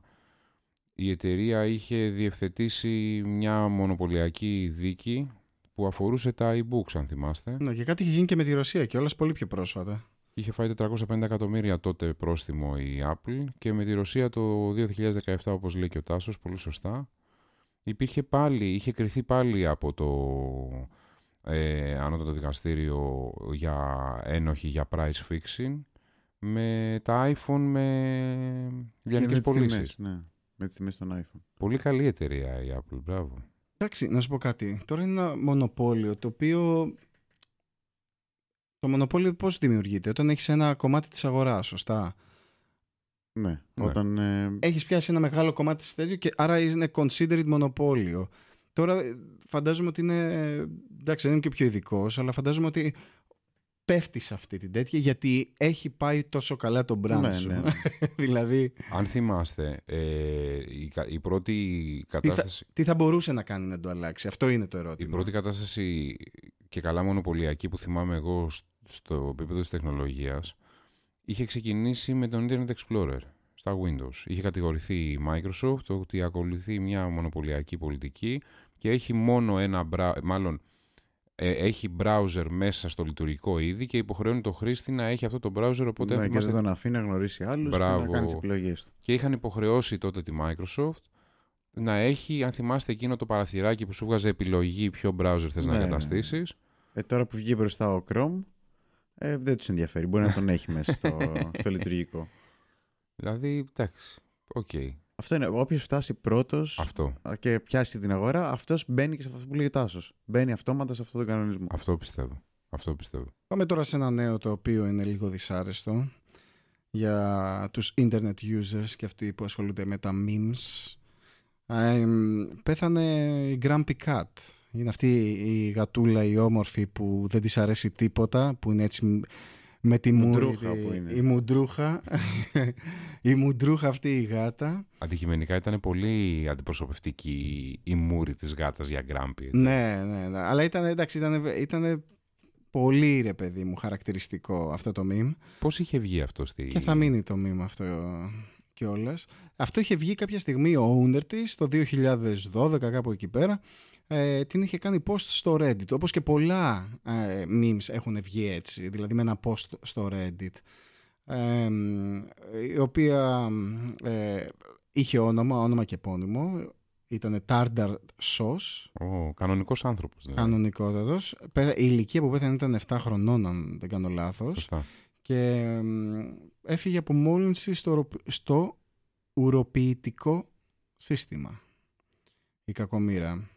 η εταιρεία είχε διευθετήσει μια μονοπωλιακή δίκη που αφορούσε τα e-books, αν θυμάστε. ναι, και κάτι είχε γίνει και με τη Ρωσία και όλας πολύ πιο πρόσφατα. Είχε φάει 450 εκατομμύρια τότε πρόστιμο η Apple και με τη Ρωσία το 2017, όπως λέει και ο Τάσος, πολύ σωστά, υπήρχε πάλι, είχε κριθεί πάλι από το ε, ανώτατο δικαστήριο για ένοχη για price fixing με τα iPhone με Και λιανικές με τις πωλήσεις. τιμές, ναι. Με τις τιμές των iPhone. Πολύ καλή εταιρεία η Apple, μπράβο. Εντάξει, να σου πω κάτι. Τώρα είναι ένα μονοπόλιο το οποίο. Το μονοπόλιο πώς δημιουργείται, όταν έχεις ένα κομμάτι της αγοράς, σωστά; Ναι. Ναι. Όταν, ε, Έχεις πιάσει ένα μεγάλο κομμάτι της τέτοιου και άρα είναι considered μονοπόλιο. Τώρα ε, φαντάζομαι ότι είναι, εντάξει δεν είμαι και πιο ειδικός, αλλά φαντάζομαι ότι πέφτει σε αυτή την τέτοια γιατί έχει πάει τόσο καλά το brand ναι, σου. ναι, ναι. δηλαδή, Αν θυμάστε, ε, η, κα- η πρώτη κατάσταση... τι θα μπορούσε να κάνει να το αλλάξει; Αυτό είναι το ερώτημα. Η πρώτη κατάσταση και καλά μονοπωλιακή που θυμάμαι εγώ σ- στο επίπεδο της τεχνολογίας είχε ξεκινήσει με τον Internet Explorer στα Windows. Είχε κατηγορηθεί η Microsoft ότι ακολουθεί μια μονοπωλιακή πολιτική και έχει μόνο ένα μπρα... μάλλον ε, έχει browser μέσα στο λειτουργικό ήδη και υποχρεώνει το χρήστη να έχει αυτό το browser οπότε ναι, αν και θυμάστε- δεν τον αφήνει να γνωρίσει άλλους και να Μπράβο. κάνει τις επιλογές του. και είχαν υποχρεώσει τότε τη Microsoft να έχει, αν θυμάστε εκείνο το παραθυράκι που σου βγάζε επιλογή ποιο browser θες να Ναι, ναι. εγκαταστήσεις Ε, τώρα που βγήκε μπροστά ο Chrome, ε, δεν τους ενδιαφέρει. Μπορεί να τον έχει μέσα στο, στο λειτουργικό. Δηλαδή, εντάξει, οκ, Αυτό είναι. Όποιος φτάσει πρώτος αυτό, και πιάσει την αγορά, αυτός μπαίνει και σε αυτό που λέει ο Τάσος. Μπαίνει αυτόματα σε αυτόν τον κανονισμό. αυτό πιστεύω, αυτό πιστεύω. Πάμε τώρα σε ένα νέο το οποίο είναι λίγο δυσάρεστο για τους internet users και αυτοί που ασχολούνται με τα memes. Ε, πέθανε η Grumpy Cat. Είναι αυτή η γατούλα η όμορφη που δεν της αρέσει τίποτα, που είναι έτσι με τη μούρη. Μουντρούχα τη- που είναι. Η μουντρούχα. η μουντρούχα αυτή η γάτα. Αντικειμενικά ήταν πολύ αντιπροσωπευτική η μούρη της γάτας για γκράμπι. έτσι. Ναι, ναι, ναι. Αλλά ήταν, εντάξει, ήταν, ήταν πολύ ρε παιδί μου χαρακτηριστικό αυτό το meme. Πώς είχε βγει αυτό στη... Και θα μείνει το μήμα αυτό κιόλας. Αυτό είχε βγει κάποια στιγμή ο owner της το 2012, κάπου εκεί πέρα. Ε, την είχε κάνει post στο Reddit. Όπως και πολλά ε, memes έχουν βγει έτσι, δηλαδή με ένα post στο Reddit. Ε, η οποία ε, είχε όνομα, όνομα και επώνυμο. Ήταν Tardar Sauce, Ο κανονικός άνθρωπος. Δηλαδή. κανονικότατος. Πέ- Η ηλικία που πέθανε ήταν 7 χρονών, αν δεν κάνω λάθος Σωστά. και μ, έφυγε από μόλυνση στο, ουρο- στο ουροποιητικό σύστημα η κακομήρα.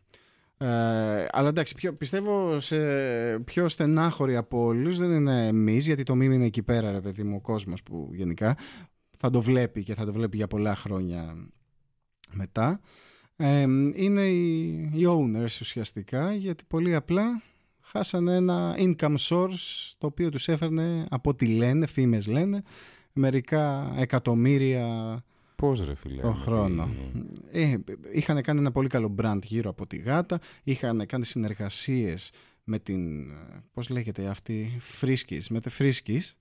Ε, αλλά εντάξει, πιο, πιστεύω σε πιο στενάχωροι από όλους δεν είναι εμείς, γιατί το μήνυμα είναι εκεί πέρα, ρε παιδί μου, ο κόσμος που γενικά θα το βλέπει και θα το βλέπει για πολλά χρόνια μετά. Ε, είναι οι, οι owners ουσιαστικά, γιατί πολύ απλά χάσανε ένα income source το οποίο τους έφερνε από ό,τι λένε, φήμες λένε, μερικά εκατομμύρια Πώς ρε φίλε. το με χρόνο. τη- Ε, είχαν κάνει ένα πολύ καλό brand γύρω από τη γάτα, είχαν κάνει συνεργασίες με την, ε, πώς λέγεται αυτή, Φρίσκης, με τη Φρίσκης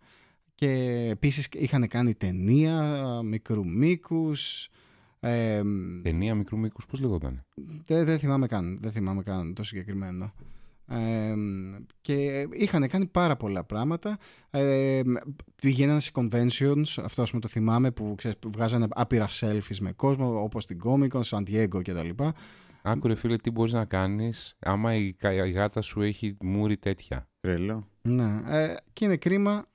και επίσης είχαν κάνει ταινία μικρού μήκους, ε, Ταινία μικρού μήκους, πώς λεγόταν. δεν, δεν θυμάμαι καν, δεν θυμάμαι καν το συγκεκριμένο. Ε, και είχαν κάνει πάρα πολλά πράγματα. Ε, πηγαίνανε σε conventions, αυτό ας πούμε το θυμάμαι, που, ξέρεις, που βγάζανε άπειρα selfies με κόσμο, όπως την Comic Con, San Diego κτλ. Άκου ρε φίλε τι μπορείς να κάνεις άμα η, κα- η γάτα σου έχει μούρη τέτοια. Τρελό. Ναι, ε, και είναι κρίμα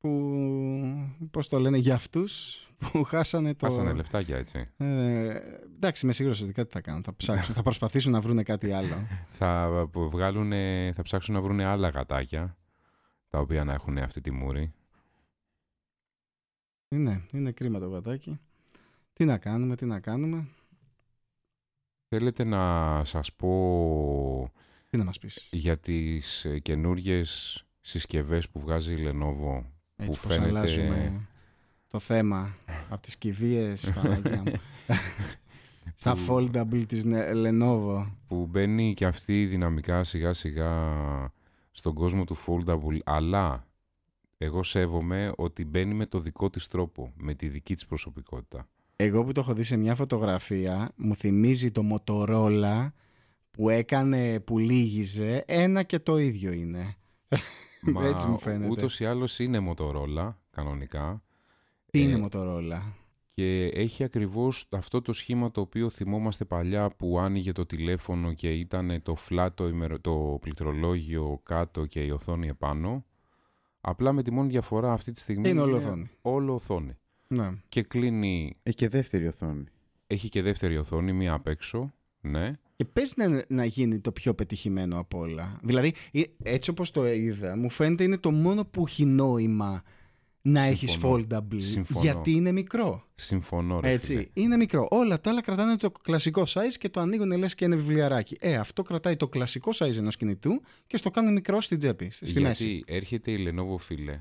που πώς το λένε, για αυτούς που χάσανε το... Χάσανε λεφτάκια έτσι. Ε, εντάξει, είμαι σίγουρος ότι κάτι θα κάνουν. Θα, ψάξουν, θα προσπαθήσουν να βρουν κάτι άλλο. θα, βγάλουνε, θα ψάξουν να βρουν άλλα γατάκια τα οποία να έχουν αυτή τη μούρη. Ναι, είναι κρίμα το γατάκι. Τι να κάνουμε, τι να κάνουμε. Θέλετε να σας πω τι να μας πεις; για τις ε, καινούργιες συσκευές που βγάζει η Lenovo; Έτσι που πως φαίνεται... αλλάζουμε το θέμα από τις κηδείες, Παναγία μου. Στα foldable της Lenovo. Που μπαίνει και αυτή δυναμικά σιγά σιγά στον κόσμο του foldable, αλλά εγώ σέβομαι ότι μπαίνει με το δικό της τρόπο, με τη δική της προσωπικότητα. Εγώ που το έχω δει σε μια φωτογραφία, μου θυμίζει το Motorola που έκανε, που λύγιζε, ένα και το ίδιο είναι. Μα Έτσι μου φαίνεται. ούτως ή άλλως είναι Motorola, κανονικά. Τι Ε, είναι Motorola; Και έχει ακριβώς αυτό το σχήμα το οποίο θυμόμαστε παλιά που άνοιγε το τηλέφωνο και ήταν το φλάτο ημερο... το πληκτρολόγιο κάτω και η οθόνη επάνω. Απλά με τη μόνη διαφορά αυτή τη στιγμή Είναι όλο οθόνη. όλο οθόνη. Ναι. Και κλείνει, Έχει και δεύτερη οθόνη. έχει και δεύτερη οθόνη, μία απ' έξω, ναι. Και πες να, να γίνει το πιο πετυχημένο από όλα. Δηλαδή, ε, έτσι όπως το είδα, μου φαίνεται είναι το μόνο που έχει νόημα να έχεις Συμφωνώ. foldable. Συμφωνώ. Γιατί είναι μικρό. Συμφωνώ ρε Έτσι. φίλε. Είναι μικρό. Όλα τα άλλα κρατάνε το κλασικό size και το ανοίγουν λες και είναι βιβλιαράκι. Ε, αυτό κρατάει το κλασικό size ενός κινητού και στο κάνει μικρό στην τσέπη, στη Γιατί μέση. έρχεται η Lenovo, φίλε,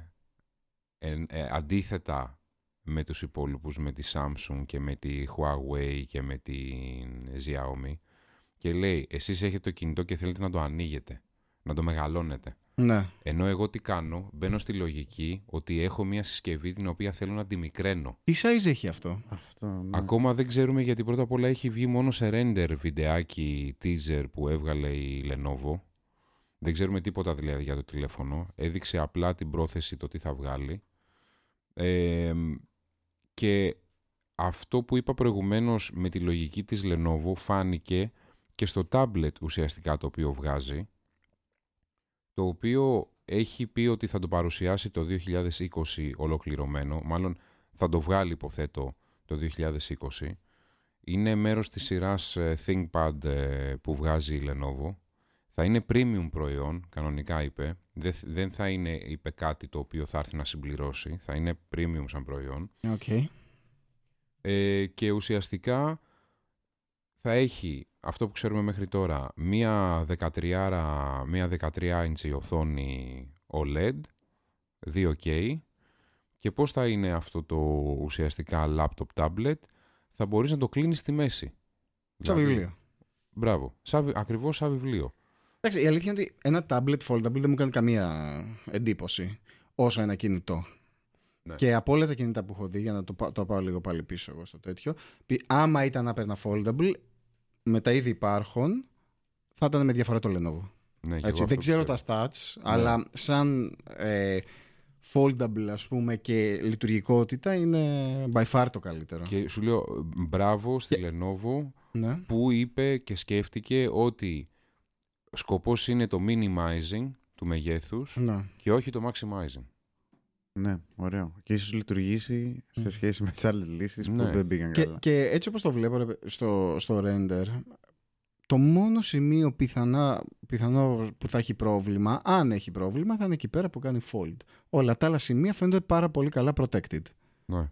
εν- ε, αντίθετα με τους υπόλοιπους, με τη Samsung και με τη Huawei και με την Xiaomi και λέει, εσείς έχετε το κινητό και θέλετε να το ανοίγετε, να το μεγαλώνετε. Ναι. Ενώ εγώ τι κάνω, μπαίνω στη λογική ότι έχω μια συσκευή την οποία θέλω να τη μικραίνω. Τι size έχει αυτό; Αυτό, ναι. Ακόμα δεν ξέρουμε γιατί πρώτα απ' όλα έχει βγει μόνο σε render βιντεάκι teaser που έβγαλε η Lenovo. Δεν ξέρουμε τίποτα δηλαδή για το τηλέφωνο. Έδειξε απλά την πρόθεση το τι θα βγάλει. Ε, και αυτό που είπα προηγουμένως με τη λογική της Lenovo φάνηκε και στο tablet ουσιαστικά το οποίο βγάζει το οποίο έχει πει ότι θα το παρουσιάσει το 2020 ολοκληρωμένο, μάλλον θα το βγάλει υποθέτω το 2020. Είναι μέρος της σειράς ε, ThinkPad ε, που βγάζει η Lenovo. Θα είναι premium προϊόν, κανονικά είπε. Δεν, θ- δεν θα είναι, είπε κάτι το οποίο θα έρθει να συμπληρώσει. Θα είναι premium σαν προϊόν. Okay. Ε, και ουσιαστικά θα έχει αυτό που ξέρουμε μέχρι τώρα μία 13, μία 13 inch οθόνη OLED 2K και πώς θα είναι αυτό το ουσιαστικά laptop tablet θα μπορείς να το κλείνεις στη μέση. Σαν Δηλαδή, βιβλίο. Μπράβο. Σαν, βι- ακριβώς σαν βιβλίο. Εντάξει, η αλήθεια είναι ότι ένα tablet foldable δεν μου κάνει καμία εντύπωση όσο ένα κινητό. Ναι. Και από όλα τα κινητά που έχω δει, για να το, πά- το πάω λίγο πάλι πίσω εγώ στο τέτοιο, πι- άμα ήταν να παίρνα foldable, με τα ήδη υπάρχον, θα ήταν με διαφορά το Lenovo. Ναι, και Έτσι, εγώ αυτό δεν ξέρω πιστεύω. τα stats, αλλά σαν ε, foldable ας πούμε και λειτουργικότητα είναι by far το καλύτερο. Και σου λέω μπράβο στη Lenovo Ναι. που είπε και σκέφτηκε ότι σκοπός είναι το minimizing του μεγέθους ναι. και όχι το maximizing. Ναι, ωραίο. Και ίσως λειτουργήσει σε σχέση με τις άλλες λύσεις Ναι. που δεν πήγαν Και, καλά. και έτσι όπως το βλέπω ρε, στο, στο render, το μόνο σημείο πιθανά, πιθανό που θα έχει πρόβλημα, αν έχει πρόβλημα, θα είναι εκεί πέρα που κάνει fold. Όλα τα άλλα σημεία φαίνονται πάρα πολύ καλά protected. Ναι.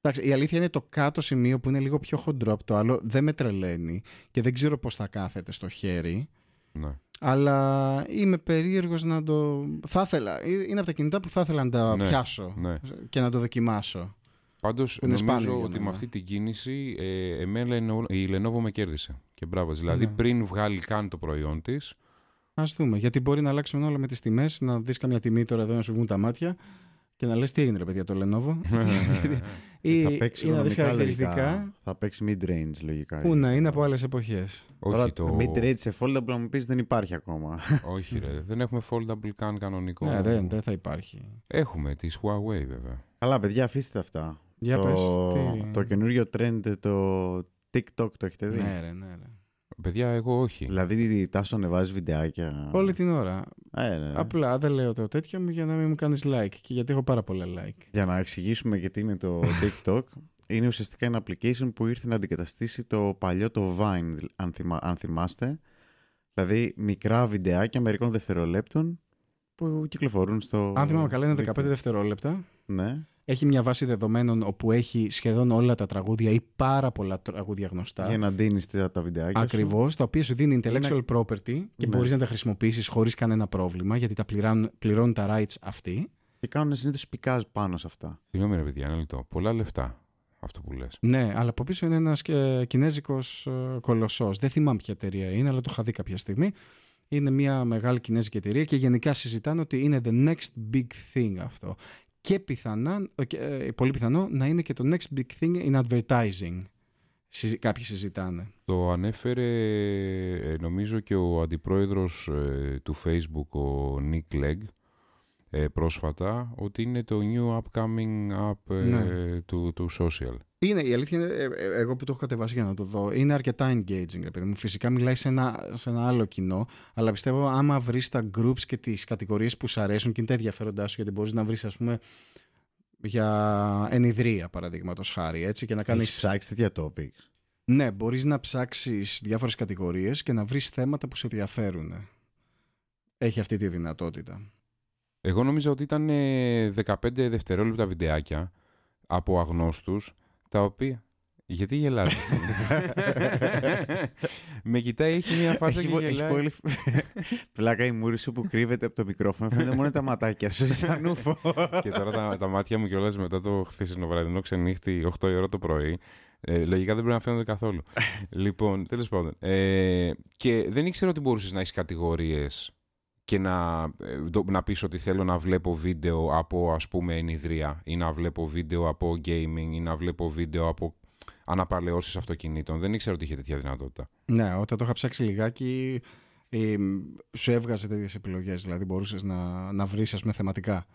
Εντάξει, η αλήθεια είναι το κάτω σημείο που είναι λίγο πιο χοντρό από το άλλο, δεν με τρελαίνει και δεν ξέρω πώς θα κάθεται στο χέρι. Ναι. Αλλά είμαι περίεργος να το... Θα ήθελα, είναι από τα κινητά που θα ήθελα να τα Ναι, πιάσω ναι. και να το δοκιμάσω. Πάντως Είναι σπάνιο νομίζω για ότι με μένα. αυτή την κίνηση ε, εμένα η Lenovo- η Lenovo με κέρδισε. Και μπράβο. Δηλαδή Ναι. πριν βγάλει καν το προϊόν της, Α δούμε. Γιατί μπορεί να αλλάξουν όλα με τις τιμές, να δεις καμιά τιμή τώρα εδώ να σου βγουν τα μάτια και να λες τι έγινε, ρε παιδιά, το Lenovo; ή, θα παίξει ή να δεις οικονομικά χαρακτηριστικά λογικά. Θα παίξει mid-range λογικά. που να είναι από άλλες εποχές. όχι Τώρα, το... mid-range σε foldable να μου πεις δεν υπάρχει ακόμα. όχι ρε, δεν έχουμε foldable καν κανονικό. Ναι, δεν, δεν θα υπάρχει. Έχουμε τις Huawei βέβαια. Καλά παιδιά αφήστε αυτά. Για το, πες. Τι... το καινούριο trend το TikTok το έχετε δει; Ναι, ρε, ναι, ρε. Παιδιά, εγώ όχι. Δηλαδή, Τάσο ανεβάζεις βιντεάκια; Όλη την ώρα. Ε, ναι. Απλά δεν λέω το τέτοιο μου για να μην μου κάνεις like και γιατί έχω πάρα πολλά like. Για να εξηγήσουμε γιατί είναι το TikTok, είναι ουσιαστικά ένα application που ήρθε να αντικαταστήσει το παλιό το Vine, αν, θυμά- αν θυμάστε. Δηλαδή, μικρά βιντεάκια μερικών δευτερολέπτων που κυκλοφορούν στο. Αν θυμάμαι καλά, είναι 15 δίκτυο. δευτερόλεπτα. Ναι. Έχει μια βάση δεδομένων όπου έχει σχεδόν όλα τα τραγούδια ή πάρα πολλά τραγούδια γνωστά. Για να δίνεις τα, τα βιντεάκια. σου. Ακριβώς, τα οποία σου δίνει intellectual property και Ναι. μπορείς να τα χρησιμοποιήσεις χωρίς κανένα πρόβλημα γιατί τα πληρώνουν, πληρώνουν τα rights αυτοί. Και κάνουν συνήθως πικάζ πάνω σε αυτά. Συγγνώμη, ρε παιδιά, ένα λεπτό. Πολλά λεφτά αυτό που λες. Ναι, αλλά από πίσω είναι ένας κινέζικος κολοσσός. Δεν θυμάμαι ποια εταιρεία είναι, αλλά το είχα δει κάποια στιγμή. Είναι μια μεγάλη κινέζικη εταιρεία και γενικά συζητάνε ότι είναι the next big thing αυτό. Και πιθανά, ε, και, ε, πολύ πιθανό να είναι και το next big thing in advertising. Συζη- Κάποιοι συζητάνε. Το ανέφερε ε, νομίζω και ο αντιπρόεδρος ε, του Facebook, ο Nick Legg, ε, πρόσφατα, ότι είναι το new upcoming app ε, Ναι. του, του social. Είναι, η αλήθεια είναι, ε, ε, εγώ που το έχω κατεβάσει για να το δω, είναι αρκετά engaging, ρε παιδί μου. Φυσικά μιλάει σε ένα, σε ένα άλλο κοινό, αλλά πιστεύω άμα βρεις τα groups και τις κατηγορίες που σου αρέσουν και είναι τα ενδιαφέροντά σου, γιατί μπορείς να βρεις, ας πούμε, για ενιδρία, παραδείγματος χάρη, έτσι, και να κάνει. Έχει ψάξει τέτοια topics. Ναι, μπορείς να ψάξεις διάφορες κατηγορίες και να βρεις θέματα που σε ενδιαφέρουν. Έχει αυτή τη δυνατότητα. Εγώ νόμιζα ότι ήταν ε, 15 δευτερόλεπτα βιντεάκια από αγνώστους, τα οποία... Γιατί γελάς. Με κοιτάει, έχει μια φάση Έχει, και πο- έχει γελάει. πολύ. Πλάκα η μούρη σου που κρύβεται από το μικρόφωνο. Φαίνεται μόνο τα ματάκια σου, σαν ούφο. και τώρα τα, τα μάτια μου κιόλας μετά το χθεσινό βραδινό ξενύχτη 8 η ώρα το πρωί. Ε, λογικά δεν πρέπει να φαίνονται καθόλου. λοιπόν, τέλος πάντων. Ε, και δεν ήξερα ότι μπορούσες να έχεις κατηγορίες και να, ε, το- να πεις ότι θέλω να βλέπω βίντεο από ας πούμε ενιδρία ή να βλέπω βίντεο από gaming ή να βλέπω βίντεο από αναπαλαιώσεις αυτοκινήτων. Δεν ήξερα ότι είχε τέτοια δυνατότητα. Ναι, όταν το είχα ψάξει λιγάκι, ε, σου έβγαζε τέτοιες επιλογές. Δηλαδή, μπορούσες να, να βρεις, ας πούμε, θεματικά.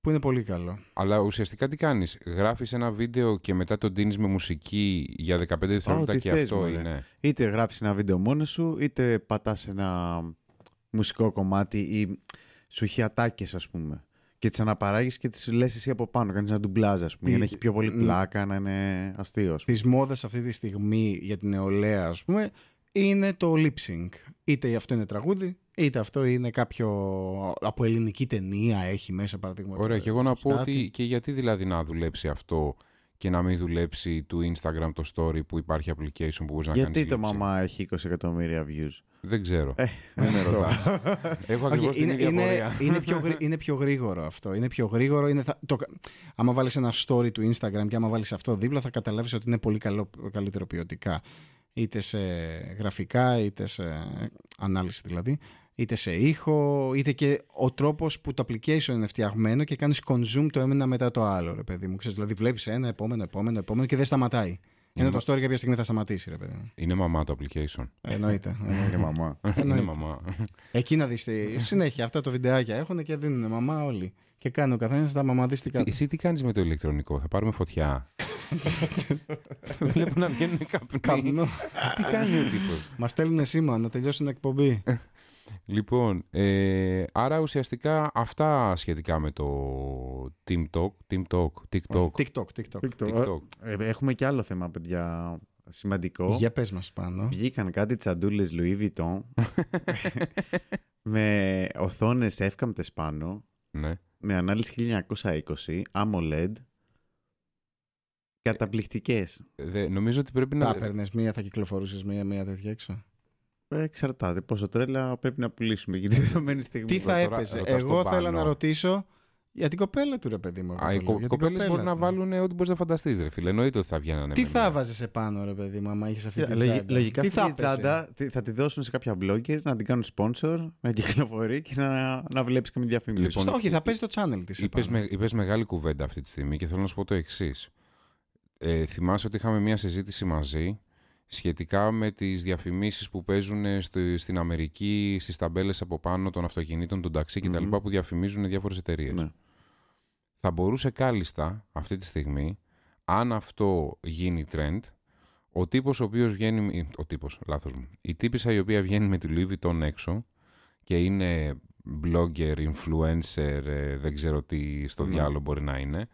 Που είναι πολύ καλό. Αλλά ουσιαστικά τι κάνεις, γράφεις ένα βίντεο και μετά το ντύνεις με μουσική για 15 δευτερόλεπτα ό,τι και θες, αυτό μωρέ. είναι. Είτε γράφεις ένα βίντεο μόνος σου, είτε πατάς ένα μουσικό κομμάτι ή σου έχει ατάκες, ας πούμε. Και τις αναπαράγεις και τις λες εσύ από πάνω. Κάνεις ένα ντουμπλάζ, ας πούμε. Τι- Για να έχει πιο πολύ μ. πλάκα, να είναι αστείο. Τη μόδα αυτή τη στιγμή για την νεολαία, ας πούμε, είναι το lip sync. Είτε αυτό είναι τραγούδι, είτε αυτό είναι κάποιο από ελληνική ταινία έχει μέσα παραδείγματος. Ωραία, και εγώ να πω κάτι. ότι και γιατί δηλαδή να δουλέψει αυτό και να μην δουλέψει του Instagram το story που υπάρχει application που μπορείς να Γιατί κάνεις το lip sync. μαμά έχει 20 εκατομμύρια views; Δεν ξέρω. Ε, δεν με αυτό. ρωτάς. Έχω Όχι, ακριβώς την είναι, ίδια είναι, πορεία. είναι, πιο γρή- είναι πιο γρήγορο αυτό. Είναι πιο γρήγορο. Είναι, θα, το, άμα βάλεις ένα story του Instagram και άμα βάλεις αυτό δίπλα θα καταλάβεις ότι είναι πολύ καλό, καλύτερο ποιοτικά. Είτε σε γραφικά, είτε σε ανάλυση δηλαδή, είτε σε ήχο, είτε και ο τρόπος που το application είναι φτιαγμένο και κάνεις consume το ένα μετά το άλλο, ρε παιδί μου. Ξέρεις, δηλαδή βλέπεις ένα, επόμενο, επόμενο, επόμενο και δεν σταματάει. Ενώ Είναι το story κάποια στιγμή θα σταματήσει, ρε παιδί μου. Είναι μαμά το application. Εννοείται. Είναι μαμά. Είναι Εννοείται. μαμά. Εκεί να δεις τι- συνέχεια αυτά τα βιντεάκια έχουν και δίνουν μαμά όλοι. Και κάνει ο καθένας τα μαμαδίστικά του. Εσύ τι κάνεις με το ηλεκτρονικό, θα πάρουμε φωτιά. Βλέπω να βγαίνουν καπνοί. Καπνό. Τι κάνει ο τύπος; Μας στέλνουν σήμα να τελειώσει την εκπομπή. Λοιπόν, ε, άρα ουσιαστικά αυτά σχετικά με το Team Talk, Team Talk, TikTok, TikTok, TikTok. TikTok. Ε, Έχουμε και άλλο θέμα, παιδιά. Σημαντικό. Για πες μας πάνω. Βγήκαν κάτι τσαντούλες Louis Vuitton με οθόνες εύκαμπτες πάνω Ναι. με ανάλυση 1920 AMOLED καταπληκτικές. Δε, νομίζω ότι πρέπει Θα να... έπαιρνες μία, θα κυκλοφορούσες μία, μία τέτοια έξω. Ε, Εξαρτάται πόσο τρέλα πρέπει να πουλήσουμε για τη δεδομένη στιγμή. Τι θα τώρα έπαιζε; ρωτάς Εγώ το θέλω πάνω. να ρωτήσω για την κοπέλα του ρε παιδί μου. εγώ Α, οι το λέω, κο- για την κοπέλες κοπέλα μπορούν να του. βάλουν ό,τι μπορείς να φανταστείς, ρε φίλε. Εννοείται ότι θα βγαίνανε. Τι με θα μια. βάζε επάνω, ρε παιδί μου, άμα είχες αυτή τη Λογι- τσάντα; Λογικά Τι αυτή θα τη τσάντα τι- θα τη δώσουν σε κάποια blogger να την κάνουν sponsor, να κυκλοφορεί και να, να βλέπεις και με διαφήμιση. Λοιπόν, Σωστά, όχι, θα παίζει το channel της. Είπες, με, είπες μεγάλη κουβέντα αυτή τη στιγμή και θέλω να σου πω το εξής. Ε, θυμάσαι ότι είχαμε μια συζήτηση μαζί σχετικά με τις διαφημίσεις που παίζουν στη- στην Αμερική στις ταμπέλες από πάνω των αυτοκινήτων, των ταξί και τα Μμμ. λοιπά που διαφημίζουν διάφορες εταιρείες. Ναι. Θα μπορούσε κάλλιστα αυτή τη στιγμή, αν αυτό γίνει trend, Ο τύπος ο οποίος βγαίνει... Ο τύπος, λάθος μου. Η τύπησα η οποία βγαίνει με τη Louis Vuitton έξω και είναι blogger, influencer, ε, δεν ξέρω τι στο Ναι. διάλογο μπορεί να είναι,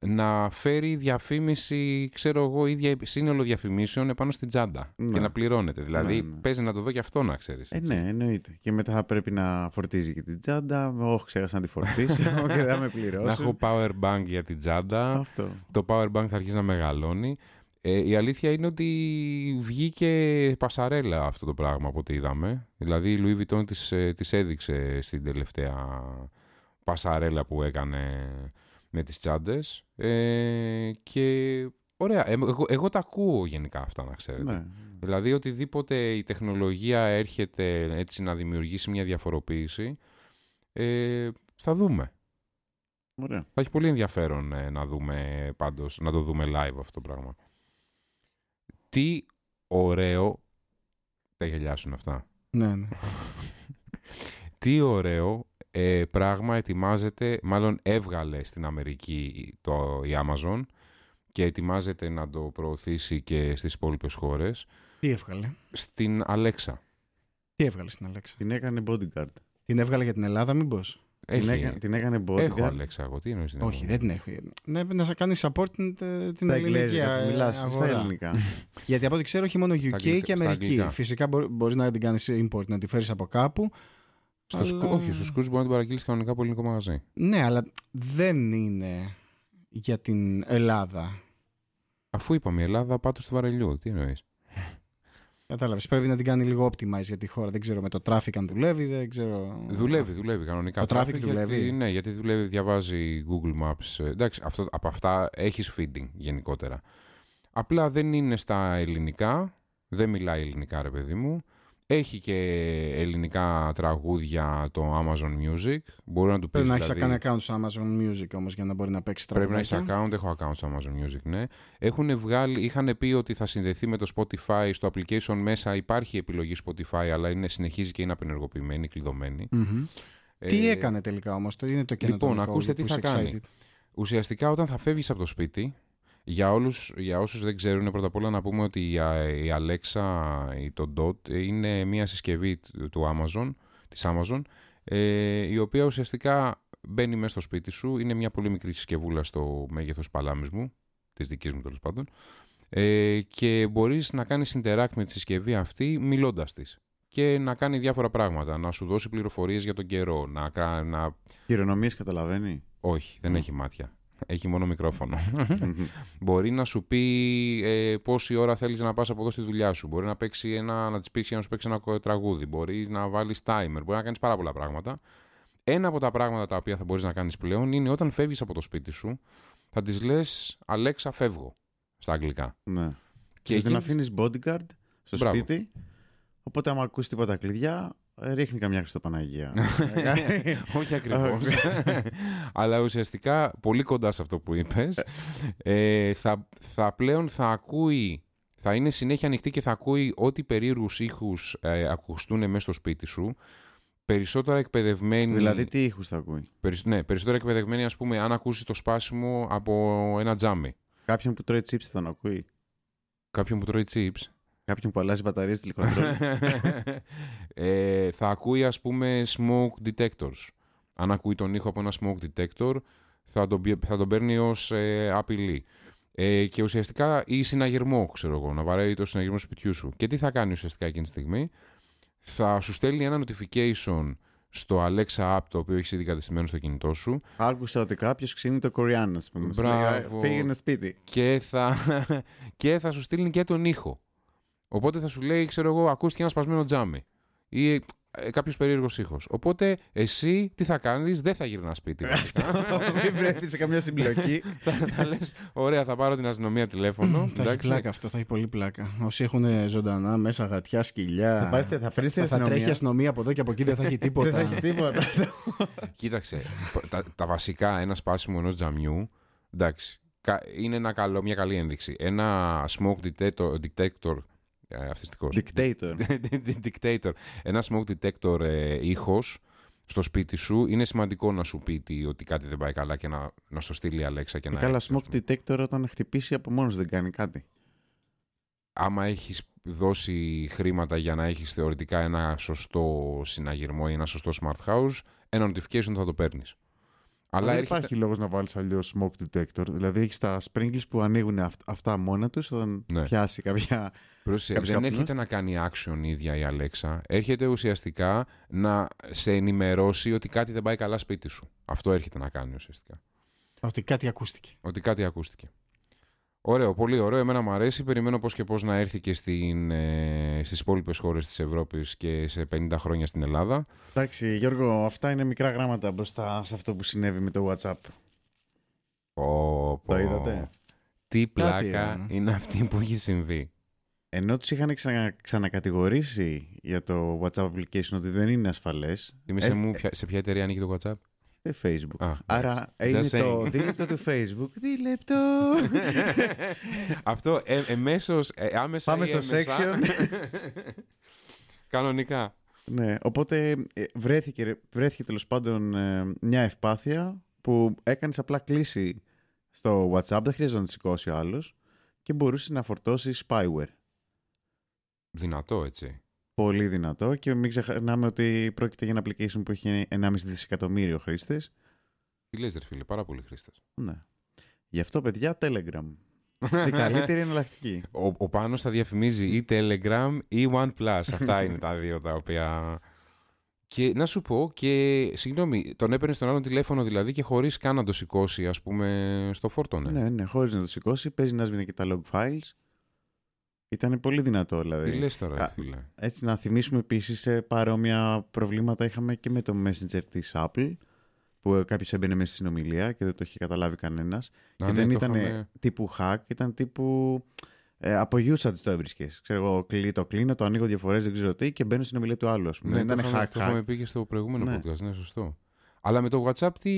να φέρει διαφήμιση, ξέρω εγώ, ίδια σύνολο διαφημίσεων επάνω στην τσάντα Ναι. και να πληρώνεται. Δηλαδή, Ναι, ναι. παίζει να το δω και αυτό να ξέρεις. Ε, έτσι. ναι, εννοείται. Και μετά θα πρέπει να φορτίζει και την τσάντα. Όχι, ξέχασα να τη φορτίσω και θα με πληρώσει. Να έχω power bank για την τσάντα. Αυτό. το power bank θα αρχίσει να μεγαλώνει. Ε, η αλήθεια είναι ότι βγήκε πασαρέλα αυτό το πράγμα από ό,τι είδαμε. Δηλαδή η Louis Vuitton της, ε, της έδειξε στην τελευταία πασαρέλα που έκανε με τις τσάντες. Ε, και ωραία, ε, εγώ, εγώ τα ακούω γενικά αυτά να ξέρετε. Ναι. Δηλαδή οτιδήποτε η τεχνολογία έρχεται έτσι να δημιουργήσει μια διαφοροποίηση, ε, θα δούμε. Ωραία. Θα έχει πολύ ενδιαφέρον ε, να δούμε πάντως, να το δούμε live αυτό το πράγμα. Τι ωραίο... Τα γελιάσουν αυτά. Ναι, ναι. Τι ωραίο ε, πράγμα ετοιμάζεται, μάλλον έβγαλε στην Αμερική το, η Amazon και ετοιμάζεται να το προωθήσει και στις υπόλοιπες χώρες. Τι έβγαλε; Στην Alexa. Τι έβγαλε στην Αλέξα. Την έκανε bodyguard. Την έβγαλε για την Ελλάδα, μήπως; Την, Έχει, έκα- την έκανε bodyguard. έχω Alexa εγώ, τι εννοείς την Όχι, έχω; δεν την έχω. Ναι, να σε κάνει support την, την Στα ελληνική εγγλέζικα, της ε, μιλάς στα αγορά. ελληνικά. Γιατί από ό,τι ξέρω έχει μόνο UK Στα αγγλικά- και στα Αμερική. αγγλικά. Φυσικά μπορείς να την κάνεις import, να τη φέρεις από κάπου. Στο αλλά- σκου- Όχι, στους σκούς μπορεί να την παραγγείλεις κανονικά από ελληνικό μαγαζί. Ναι, αλλά δεν είναι για την Ελλάδα. Αφού είπαμε η Ελλάδα πάτος του βαρελιού, τι εννοείς; Κατάλαβες. Πρέπει να την κάνει λίγο optimize για τη χώρα. Δεν ξέρω με το traffic αν δουλεύει, δεν ξέρω. Δουλεύει, δουλεύει κανονικά. Το traffic γιατί- δουλεύει. ναι, γιατί δουλεύει, διαβάζει Google Maps. Ε, Εντάξει, αυτό, από αυτά έχεις feeding γενικότερα. Απλά δεν είναι στα ελληνικά, δεν μιλάει ελληνικά ρε παιδί μου. Έχει και ελληνικά τραγούδια το Amazon Music. Μπορεί να του πεις Πρέπει να έχεις δηλαδή, κάνει account στο Amazon Music όμως για να μπορεί να παίξει Πρέπει να τραγουδάκια. έχει account, έχω account στο Amazon Music, ναι. Έχουν βγάλει, είχαν πει ότι θα συνδεθεί με το Spotify, στο application μέσα υπάρχει επιλογή Spotify, αλλά είναι, συνεχίζει και είναι απενεργοποιημένη, κλειδωμένη. Μμμ. Τι Ε, έκανε τελικά όμως, το είναι το καινοτομικό. Λοιπόν, ακούστε που τι θα είσαι κάνει. excited. Ουσιαστικά όταν θα φεύγεις από το σπίτι, για, όλους, για όσους δεν ξέρουν, πρώτα απ' όλα να πούμε ότι η, Α- η Alexa, η, το Dot, είναι μια συσκευή του του Amazon, της Amazon, ε, η οποία ουσιαστικά μπαίνει μέσα στο σπίτι σου, είναι μια πολύ μικρή συσκευούλα στο μέγεθος παλάμης μου, της δικής μου τέλος πάντων, ε, και μπορείς να κάνεις interact με τη συσκευή αυτή μιλώντας της και να κάνει διάφορα πράγματα, να σου δώσει πληροφορίες για τον καιρό, να, κα- να Χειρονομίες καταλαβαίνει; όχι, δεν έχει μάτια. Έχει μόνο μικρόφωνο. Μπορεί να σου πει ε, πόση ώρα θέλεις να πας από εδώ στη δουλειά σου. Μπορεί να, παίξει ένα, να της πεις να σου παίξει ένα κο- τραγούδι. Μπορεί να βάλεις timer. Μπορεί να κάνεις πάρα πολλά πράγματα. Ένα από τα πράγματα τα οποία θα μπορείς να κάνεις πλέον είναι όταν φεύγεις από το σπίτι σου θα της λες Αλέξα φεύγω στα αγγλικά. ναι. Και Και την εκείνη αφήνεις bodyguard στο Μπράβο. σπίτι. Οπότε, άμα ακούσεις τίποτα κλειδιά, ε, ρίχνει καμιά Χριστοπαναγία. Όχι ακριβώς. Αλλά ουσιαστικά πολύ κοντά σε αυτό που είπες. Ε, θα, θα πλέον θα ακούει, θα είναι συνέχεια ανοιχτή και θα ακούει ό,τι περίεργους ήχους ε, ακουστούν μέσα στο σπίτι σου. Περισσότερα εκπαιδευμένη... δηλαδή, τι ήχους θα ακούει; περισ- ναι, περισσότερα εκπαιδευμένη ας πούμε αν ακούσεις το σπάσιμο από ένα τζάμι. Κάποιον που τρώει chips θα τον ακούει; Κάποιον που τρώει chips. Κάποιον που αλλάζει μπαταρίες τηλεκοντρόλ. ε, θα ακούει ας πούμε smoke detectors. Αν ακούει τον ήχο από ένα smoke detector θα τον, πι- θα τον παίρνει ως ε, απειλή. Ε, και ουσιαστικά ή συναγερμό, ξέρω εγώ, να βαράει το συναγερμό του σπιτιού σου. Και τι θα κάνει ουσιαστικά εκείνη τη στιγμή; Θα σου στέλνει ένα notification στο Alexa app το οποίο έχεις ήδη κατεστημένο στο κινητό σου Άκουσα ότι κάποιος ξύνει το Korean, ας πούμε. Σου λέει, Μπράβο. «Α, Πήγαινε σπίτι. και θα, και θα σου στείλει και τον ήχο. Οπότε θα σου λέει, ξέρω εγώ, ακούστηκε ένα σπασμένο τζάμι ή ε, κάποιος περίεργος ήχος. Οπότε εσύ τι θα κάνεις, δεν θα γυρνάς σπίτι. βασικά. Μην βρεθεί σε καμιά συμπλοκή. θα θα λες, ωραία, θα πάρω την αστυνομία τηλέφωνο. Θα έχει εντάξει. πλάκα αυτό, θα έχει πολύ πλάκα. Όσοι έχουν ζωντανά μέσα γατιά, σκυλιά. Θα πάρεις- θα φέρεις την θα, θα τρέχει αστυνομία. αστυνομία από εδώ και από εκεί, δεν θα έχει Δεν τίποτα. θα έχει τίποτα. Κοίταξε, τα, τα βασικά, ένα σπάσιμο ενός τζαμιού, εντάξει, κα- είναι ένα καλό, μια καλή ένδειξη. Ένα smoke detector, detector ε, αυτιστικός. Dictator. dictator. Ένα smoke detector ε, ήχος στο σπίτι σου είναι σημαντικό να σου πει τι, ότι κάτι δεν πάει καλά και να, να στο στείλει η Alexa και Ε, να Καλά, έρθει, ας smoke πούμε. detector όταν χτυπήσει από μόνος δεν κάνει κάτι. άμα έχεις δώσει χρήματα για να έχεις θεωρητικά ένα σωστό συναγερμό ή ένα σωστό smart house, ένα notification θα το παίρνεις. Αλλά δεν υπάρχει λόγος να βάλεις αλλιώς smoke detector. Δηλαδή έχεις τα sprinkles που ανοίγουν αυτά μόνα τους όταν ναι. πιάσει κάποια... Πρόσεχε, δεν έρχεται να κάνει action η ίδια η Alexa. Έρχεται ουσιαστικά να σε ενημερώσει ότι κάτι δεν πάει καλά σπίτι σου. Αυτό έρχεται να κάνει ουσιαστικά. Ότι κάτι ακούστηκε. Ότι κάτι ακούστηκε. Ωραίο, πολύ ωραίο. Εμένα μου αρέσει. Περιμένω πώς και πώς να έρθει και στην, ε, στις υπόλοιπες χώρες της Ευρώπης και σε 50 χρόνια στην Ελλάδα. Εντάξει, Γιώργο, αυτά είναι μικρά γράμματα μπροστά σε αυτό που συνέβη με το WhatsApp. Πω, Το είδατε; Τι πλάκα είναι αυτή που έχει συμβεί. Ενώ τους είχαν ξανα, ξανακατηγορήσει για το WhatsApp application ότι δεν είναι ασφαλές. Θυμήσέ μου, σε ποια εταιρεία ανήκει το WhatsApp; Facebook. Α, Άρα είναι το δίλεπτο του Facebook. Δίλεπτο. Αυτό ε, εμέσως, ε, άμεσα Πάμε στο section. Κανονικά. Ναι, οπότε ε, βρέθηκε, βρέθηκε τέλος πάντων ε, μια ευπάθεια που έκανες απλά κλίση στο WhatsApp, δεν χρειαζόταν να σηκώσει ο άλλος και μπορούσε να φορτώσεις spyware. Δυνατό, έτσι πολύ δυνατό και μην ξεχνάμε ότι πρόκειται για ένα application που έχει 1,5 δισεκατομμύριο χρήστες. Τι λες, φίλε, πάρα πολλοί χρήστες. Ναι. Γι' αυτό, παιδιά, Telegram. Η καλύτερη εναλλακτική. Ο, ο Πάνος θα διαφημίζει ή Telegram ή OnePlus. Αυτά είναι τα δύο τα οποία... Και να σου πω και, συγγνώμη, τον έπαιρνε στον άλλον τηλέφωνο δηλαδή και χωρίς καν να το σηκώσει, ας πούμε, στο φόρτωνε. Ναι, ναι, χωρίς να το σηκώσει. Παίζει να σβήνει και τα log files. Ήταν πολύ δυνατό δηλαδή. Τι λες τώρα, φίλε. Έτσι να θυμίσουμε επίσης παρόμοια προβλήματα είχαμε και με το Messenger της Apple που κάποιος έμπαινε μέσα στην συνομιλία και δεν το είχε καταλάβει κανένας. Και ναι, δεν ήταν είχαμε... τύπου hack, ήταν τύπου. Ε, από usage το έβρισκες. Ξέρω εγώ, το κλείνω, το ανοίγω δύο φορές, δεν ξέρω τι και μπαίνω στην ομιλία του άλλου. Ναι, δεν ήταν hack. Το είχαμε πει και στο προηγούμενο ναι. podcast, ναι, σωστό. Αλλά με το WhatsApp τι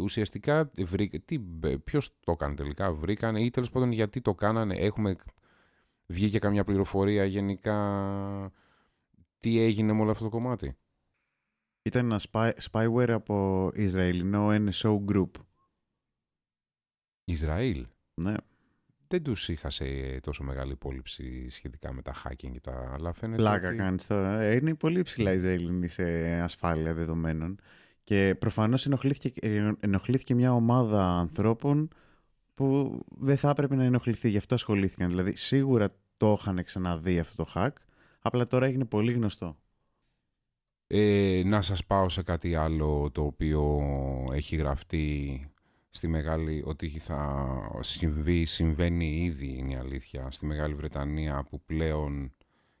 ουσιαστικά βρήκα, τι, ποιος το έκανε τελικά, βρήκαν ή τέλος πάντων γιατί το κάνανε, έχουμε Βγήκε καμιά πληροφορία γενικά τι έγινε με όλο αυτό το κομμάτι; Ήταν ένα spy, spyware από Ισραηλινό NSO Group. Ισραήλ; Ναι. Δεν τους είχα σε τόσο μεγάλη υπόλοιψη σχετικά με τα hacking και τα άλλα. Φαίνεται Πλάκα ότι... κάνεις τώρα. Είναι πολύ ψηλά Ισραηλινή σε ασφάλεια δεδομένων. Και προφανώς ενοχλήθηκε, ενοχλήθηκε μια ομάδα ανθρώπων που δεν θα έπρεπε να ενοχληθεί. Γι' αυτό ασχολήθηκαν. Δηλαδή, σίγουρα το είχαν ξαναδεί αυτό το hack, απλά τώρα έγινε πολύ γνωστό. Ε, να σας πάω σε κάτι άλλο το οποίο έχει γραφτεί στη Μεγάλη, ότι θα συμβεί, συμβαίνει ήδη είναι η αλήθεια, στη Μεγάλη Βρετανία που πλέον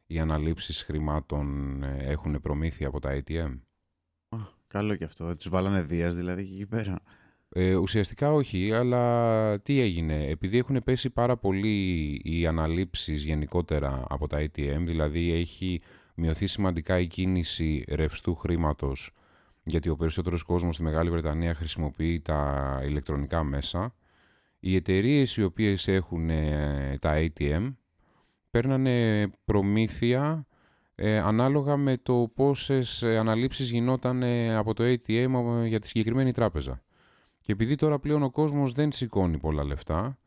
οι αναλήψεις χρημάτων ε, έχουν προμήθεια από τα ATM. καλό και αυτό. Τους βάλανε δίας δηλαδή εκεί πέρα. Ε, ουσιαστικά όχι, αλλά τι έγινε; Επειδή έχουν πέσει πάρα πολύ οι αναλήψεις γενικότερα από τα ATM, δηλαδή έχει μειωθεί σημαντικά η κίνηση ρευστού χρήματος, γιατί ο περισσότερος κόσμος στη Μεγάλη Βρετανία χρησιμοποιεί τα ηλεκτρονικά μέσα, οι εταιρείες οι οποίες έχουν ε, τα ATM παίρνανε προμήθεια ε, ανάλογα με το πόσες αναλήψεις γινόταν από το ATM για τη συγκεκριμένη τράπεζα. Και επειδή τώρα πλέον ο κόσμος δεν σηκώνει πολλά λεφτά,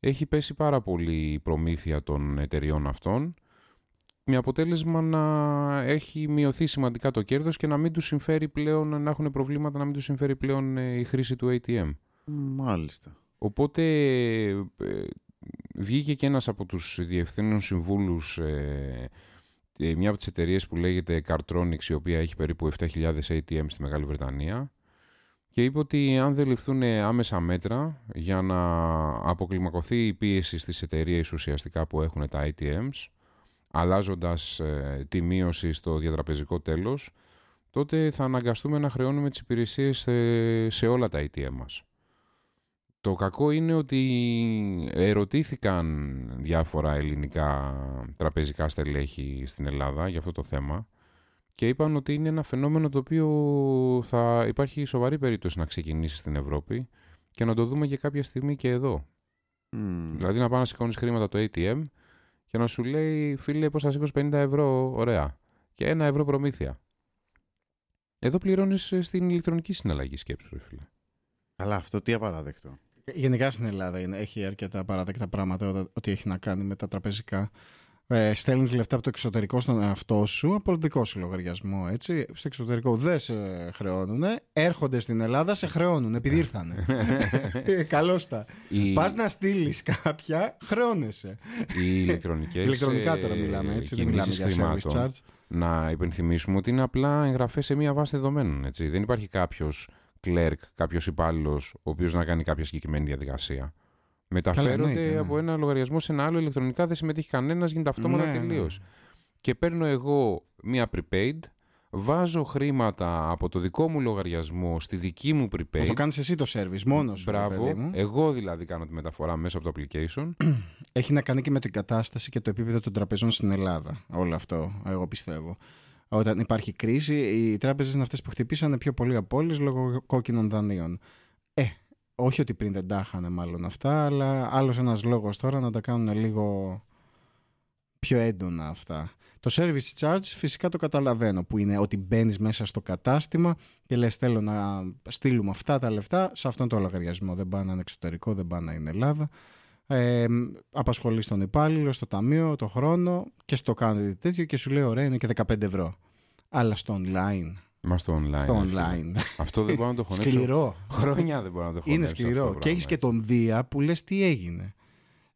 έχει πέσει πάρα πολύ η προμήθεια των εταιριών αυτών με αποτέλεσμα να έχει μειωθεί σημαντικά το κέρδος και να μην τους συμφέρει πλέον, να έχουν προβλήματα, να μην τους συμφέρει πλέον ε, η χρήση του ATM. Μάλιστα. Οπότε ε, βγήκε και ένας από τους διευθύνων συμβούλους ε, μια από τις εταιρείες που λέγεται Cartronics, η οποία έχει περίπου 7.000 ATM στη Μεγάλη Βρετανία και είπε ότι αν δεν ληφθούν άμεσα μέτρα για να αποκλιμακωθεί η πίεση στις εταιρείες ουσιαστικά που έχουν τα ATMs, αλλάζοντας ε, τη μείωση στο διατραπεζικό τέλος, τότε θα αναγκαστούμε να χρεώνουμε τις υπηρεσίες σε, όλα τα ATM μας. Το κακό είναι ότι ερωτήθηκαν διάφορα ελληνικά τραπεζικά στελέχη στην Ελλάδα για αυτό το θέμα και είπαν ότι είναι ένα φαινόμενο το οποίο θα υπάρχει σοβαρή περίπτωση να ξεκινήσει στην Ευρώπη και να το δούμε για κάποια στιγμή και εδώ. Δηλαδή να πάει να σηκώνει χρήματα το ATM και να σου λέει φίλε πώς θα σήκω 50 ευρώ ωραία και ένα ευρώ προμήθεια. Εδώ πληρώνεις ε, στην ηλεκτρονική συναλλαγή σκέψου ρε φίλε. Αλλά αυτό τι απαράδεκτο. Γενικά στην Ελλάδα είναι, έχει αρκετά παράδεκτα πράγματα ό- ό,τι έχει να κάνει με τα τραπεζικά. Ε, Στέλνεις λεφτά από το εξωτερικό στον εαυτό σου από το δικό σου λογαριασμό. Έτσι. Στο εξωτερικό δεν σε χρεώνουν. Έρχονται στην Ελλάδα, σε χρεώνουν επειδή ήρθανε. Καλώς τα. Οι, Πας να στείλεις κάποια, χρεώνεσαι. οι ηλεκτρονικές Ηλεκτρονικά τώρα ε, μιλάμε, έτσι. Δεν κινήσεις μιλάμε για service χρημάτων. charge. Να υπενθυμίσουμε ότι είναι απλά εγγραφές σε μία βάση δεδομένων. Έτσι. Δεν υπάρχει κάποιος κλέρκ, κάποιος υπάλληλος, ο οποίος να κάνει κάποια συγκεκριμένη διαδικασία. Μεταφέρονται εννοείται, ναι. από ένα λογαριασμό σε ένα άλλο ηλεκτρονικά, δεν συμμετέχει κανένας, γίνεται αυτόματα Ναι, ναι. τελείως. Και παίρνω εγώ μία prepaid, βάζω χρήματα από το δικό μου λογαριασμό στη δική μου Να prepaid. το κάνεις εσύ το service μόνος σου. ρε Μπράβο. παιδί μου. Εγώ δηλαδή κάνω τη μεταφορά μέσα από το application. Έχει να κάνει και με την κατάσταση και το επίπεδο των τραπεζών στην Ελλάδα. Όλο αυτό, εγώ πιστεύω. Όταν υπάρχει κρίση, οι τράπεζες είναι αυτές που χτυπήσανε πιο πολύ από όλες λόγω κόκκινων δανείων. Ε, όχι ότι πριν δεν τα είχαν μάλλον αυτά, αλλά άλλος ένας λόγος τώρα να τα κάνουν λίγο πιο έντονα αυτά. Το service charge φυσικά το καταλαβαίνω που είναι ότι μπαίνεις μέσα στο κατάστημα και λες θέλω να στείλουμε αυτά τα λεφτά σε αυτόν τον λογαριασμό. Δεν πάνε να είναι εξωτερικό, δεν πάνε να είναι Ελλάδα. Ε, απασχολείς τον υπάλληλο στο ταμείο, το χρόνο και στο κάνει τέτοιο και σου λέει ωραία είναι και 15 ευρώ. Αλλά στο online. Μα στο online. Στο ρε φίλε. online. Αυτό δεν μπορώ να το χωνέψω. Σκληρό. Χρόνια δεν μπορώ να το χωνέψω. Είναι αυτό σκληρό. το Και έχεις και πράγμα, τον Δία που λες τι έγινε.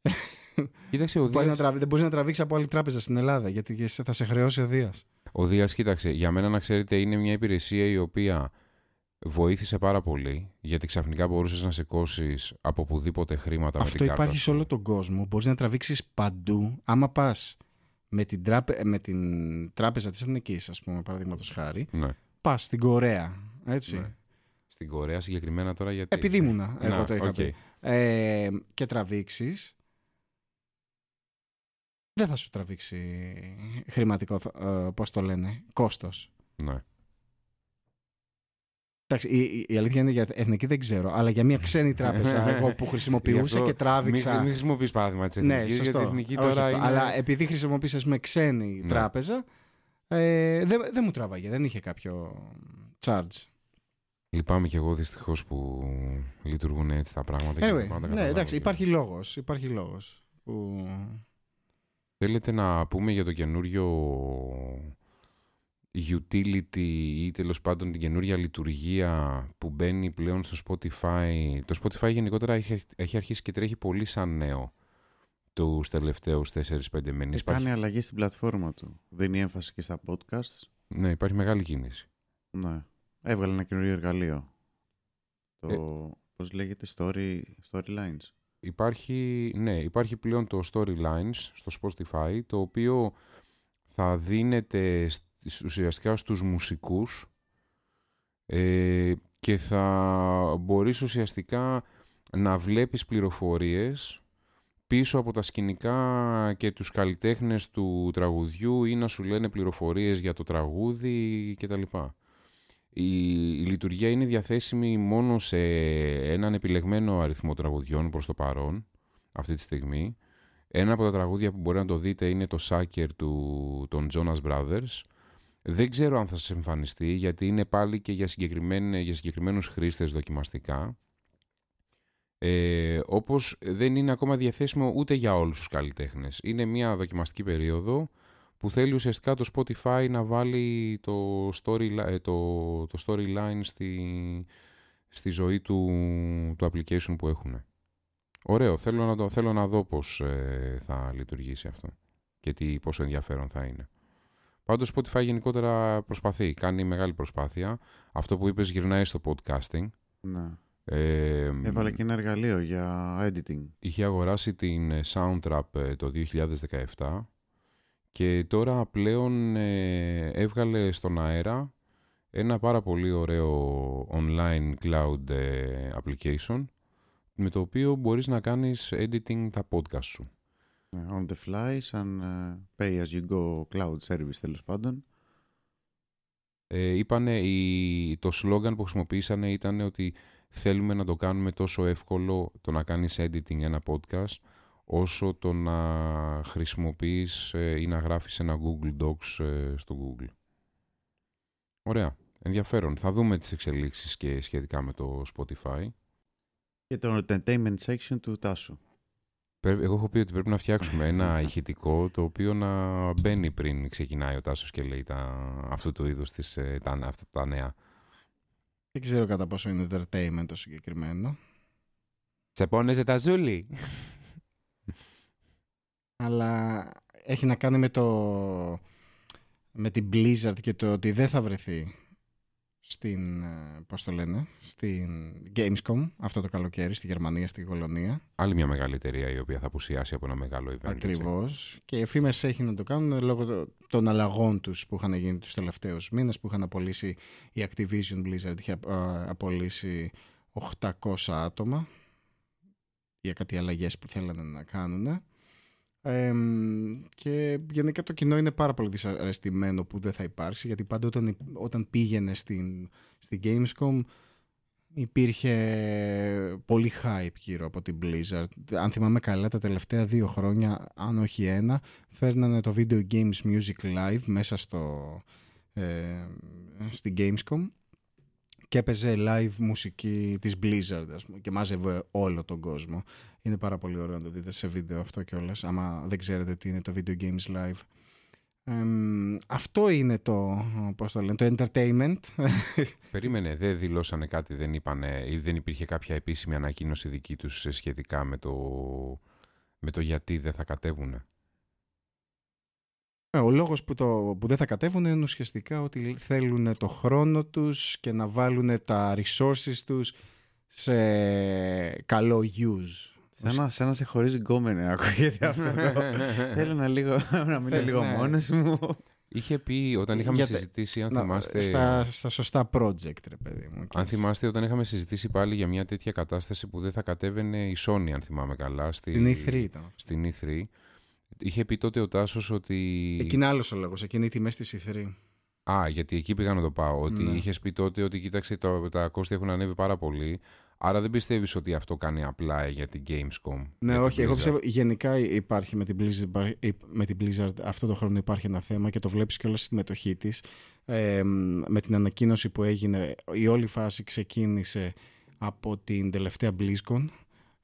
έτσι. Κοίταξε, ο Πας να Δίας, τραβή, δεν μπορείς να τραβήξεις από άλλη τράπεζα στην Ελλάδα γιατί θα σε χρεώσει ο Δίας. ο Δίας, κοίταξε, για μένα να ξέρετε είναι μια υπηρεσία η οποία βοήθησε πάρα πολύ γιατί ξαφνικά μπορούσες να σηκώσεις από οπουδήποτε χρήματα με Αυτό την κάρτα υπάρχει σου. σε όλο τον κόσμο. Μπορείς να τραβήξεις παντού. Άμα πας με, την τράπε- με την τράπεζα της Εθνικής, ας πούμε, παραδείγματος χάρη, Ναι, πα στην Κορέα. Έτσι. ναι. Στην Κορέα συγκεκριμένα τώρα γιατί... Επειδή ήμουνα, εγώ Να, το είχα οκ. πει. Ε, και τραβήξεις. Δεν θα σου τραβήξει χρηματικό, ε, πώς το λένε, κόστος. Ναι. Εντάξει, η, η- η αλήθεια είναι για εθνική δεν ξέρω, αλλά για μια ξένη τράπεζα εγώ που χρησιμοποιούσα Γι' αυτό και τράβηξα. Μην, μην χρησιμοποιείς παράδειγμα της Ναι, εθνικής, σωστό. γιατί η εθνική Όχι τώρα αυτό. είναι... Αλλά επειδή χρησιμοποίησες με ξένη Ναι. τράπεζα, ε, δεν, δεν μου τράβαγε, δεν είχε κάποιο charge. Λυπάμαι κι εγώ δυστυχώς που λειτουργούν έτσι τα πράγματα. και δεν Anyway, μπορώ να τα ναι, καταλάβω εντάξει, κιόλας. υπάρχει λόγος, υπάρχει λόγος. Που... Θέλετε να πούμε για το καινούριο utility ή τέλος πάντων την καινούρια λειτουργία που μπαίνει πλέον στο Spotify; Το Spotify γενικότερα έχει, έχει αρχίσει και τρέχει πολύ σαν νέο τους τελευταίους 4-5 μήνες. Και κάνει αλλαγή στην πλατφόρμα του. Δίνει έμφαση και στα podcasts. Ναι, υπάρχει μεγάλη κίνηση. Ναι. Έβγαλε ένα καινούριο εργαλείο. Το, Ε. πώς λέγεται, story, Storylines. Υπάρχει, ναι, υπάρχει πλέον το Storylines στο Spotify, το οποίο θα δίνεται σ- ουσιαστικά στους μουσικούς ε, και θα μπορείς ουσιαστικά να βλέπεις πληροφορίες πίσω από τα σκηνικά και τους καλλιτέχνες του τραγουδιού ή να σου λένε πληροφορίες για το τραγούδι κτλ. Η, η λειτουργία είναι διαθέσιμη μόνο σε έναν επιλεγμένο αριθμό τραγουδιών προς το παρόν, αυτή τη στιγμή. Ένα από τα τραγούδια που μπορεί να το δείτε είναι το Sucker του, των Jonas Brothers. Δεν ξέρω αν θα σας εμφανιστεί, γιατί είναι πάλι και για, συγκεκριμένε- για συγκεκριμένους χρήστες δοκιμαστικά. Ε, όπως δεν είναι ακόμα διαθέσιμο ούτε για όλους τους καλλιτέχνες. Είναι μια δοκιμαστική περίοδο που θέλει ουσιαστικά το Spotify να βάλει το, story, ε, το, το storyline στη, στη ζωή του, του application που έχουν. Ωραίο, θέλω να, το, θέλω να δω πώς ε, θα λειτουργήσει αυτό και τι, πόσο ενδιαφέρον θα είναι. Πάντως Spotify γενικότερα προσπαθεί, κάνει μεγάλη προσπάθεια. Αυτό που είπες γυρνάει στο podcasting. Ναι. Ε, Έβαλε και ένα εργαλείο για editing. είχε αγοράσει την ε, Soundtrap ε, το 2017 και τώρα πλέον ε, έβγαλε στον αέρα ένα πάρα πολύ ωραίο online cloud ε, application με το οποίο μπορείς να κάνεις editing τα podcast σου. Ναι, On the fly, σαν ε, pay as you go cloud service τέλος πάντων. Ε, είπανε, η, το slogan που χρησιμοποίησανε ήταν ότι θέλουμε να το κάνουμε τόσο εύκολο το να κάνεις editing ένα podcast όσο το να χρησιμοποιείς ε, ή να γράφεις ένα Google Docs ε, στο Google. Ωραία. Ενδιαφέρον. Θα δούμε τις εξελίξεις και σχετικά με το Spotify. Και το entertainment section του Τάσου. Πρέ- Εγώ έχω πει ότι πρέπει να φτιάξουμε ένα ηχητικό το οποίο να μπαίνει πριν ξεκινάει ο Τάσος και λέει τα, αυτού του είδους τις, ε, τα, αυτά τα νέα. Δεν ξέρω κατά πόσο είναι entertainment το συγκεκριμένο. Σε πόνεζε τα ζούλη. αλλά έχει να κάνει με το με την Blizzard και το ότι δεν θα βρεθεί στην, ε, πώς το λένε, στην Gamescom αυτό το καλοκαίρι στη Γερμανία, στη Γολονία. Άλλη μια μεγάλη εταιρεία η οποία θα απουσιάσει από ένα μεγάλο event. έτσι. Ακριβώς. Και οι φήμες έχει να το κάνουν λόγω το- των αλλαγών τους που είχαν γίνει τους τελευταίους μήνες που είχαν απολύσει η Activision Blizzard είχε ε, απολύσει 800 άτομα για κάτι αλλαγές που θέλανε να κάνουν. Εμ, και γενικά το κοινό είναι πάρα πολύ δυσαρεστημένο που δεν θα υπάρξει γιατί πάντα όταν, όταν πήγαινε στην, στην Gamescom υπήρχε πολύ hype γύρω από την Blizzard. Αν θυμάμαι καλά τα τελευταία δύο χρόνια, αν όχι ένα, φέρνανε το Video Games Music Live μέσα στο, ε, στην Gamescom και έπαιζε live μουσική της Blizzard ας πούμε, και μάζευε όλο τον κόσμο. Είναι πάρα πολύ ωραίο να το δείτε σε βίντεο αυτό κιόλας, άμα δεν ξέρετε τι είναι το Video Games Live. Εμ, αυτό είναι το, πώς το λένε, το entertainment. Περίμενε, δεν δηλώσανε κάτι, δεν είπανε ή δεν υπήρχε κάποια επίσημη ανακοίνωση δική τους ε, σχετικά με το, με το γιατί δεν θα κατέβουν. Ε, Ο λόγος που, το, που δεν θα κατέβουν είναι ουσιαστικά ότι θέλουν το χρόνο τους και να βάλουν τα resources τους σε καλό use. Σαν να, σαν να σε χωρίζει γκόμενε, ακούγεται αυτό. το- Θέλω να, λίγο, να μείνω Ε, λίγο ναι. μόνος μου. Είχε πει όταν είχαμε Γιατί- συζητήσει, αν Να, θυμάστε, στα, στα σωστά project, ρε παιδί μου. και αν έτσι. θυμάστε όταν είχαμε συζητήσει πάλι για μια τέτοια κατάσταση που δεν θα κατέβαινε η Sony, αν θυμάμαι καλά, στη, Την E3 ήταν. αυτό. στην E3. Είχε πει τότε ο Τάσος ότι... Εκεί είναι άλλος ο λόγος. Εκείνη οι τιμές της E3. Α, γιατί εκεί πήγα να το πάω. Ότι Ναι. είχες πει τότε ότι κοίταξε τα, τα κόστη έχουν ανέβει πάρα πολύ. Άρα δεν πιστεύεις ότι αυτό κάνει απλά για την Gamescom. Ναι, για την όχι. Εγώ Blizzard. πιστεύω γενικά υπάρχει με την, Blizzard, με την Blizzard αυτό το χρόνο υπάρχει ένα θέμα και το βλέπεις και όλα στη συμμετοχή της. Ε, με την ανακοίνωση που έγινε, η όλη φάση ξεκίνησε από την τελευταία BlizzCon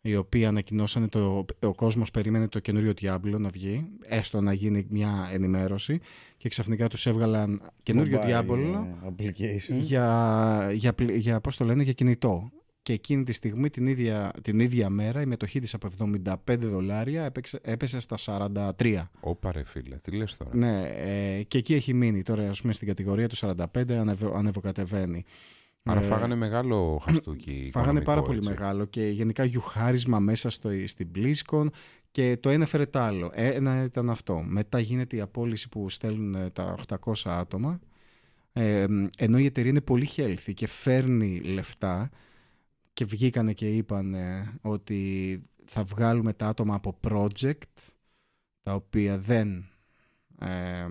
η οποία ανακοινώσανε το, ο κόσμος περίμενε το καινούριο Diablo να βγει, έστω να γίνει μια ενημέρωση και ξαφνικά τους έβγαλαν καινούριο Mobile, Diablo ε, Application. για, για, πλη- για, πώς το λένε, για κινητό. Και εκείνη τη στιγμή, την ίδια, την ίδια μέρα, η μετοχή της από 75 δολάρια έπαιξε, έπεσε στα 43. Όπα ρε φίλε, τι λες τώρα; Ναι, ε, και εκεί έχει μείνει. Τώρα, ας πούμε, στην κατηγορία του 45 ανεβο, ανεβοκατεβαίνει. Άρα Ε, φάγανε μεγάλο χαστούκι Φάγανε οικονομικό, πάρα πολύ έτσι. μεγάλο και γενικά γιουχάρισμα μέσα στο, στην BlizzCon και το ένα φέρε το άλλο. Ένα ήταν αυτό. Μετά γίνεται η απόλυση που στέλνουν ε, τα 800 άτομα ε, ενώ η εταιρεία είναι πολύ healthy και φέρνει λεφτά και βγήκανε και είπαν ότι θα βγάλουμε τα άτομα από project τα οποία δεν ε,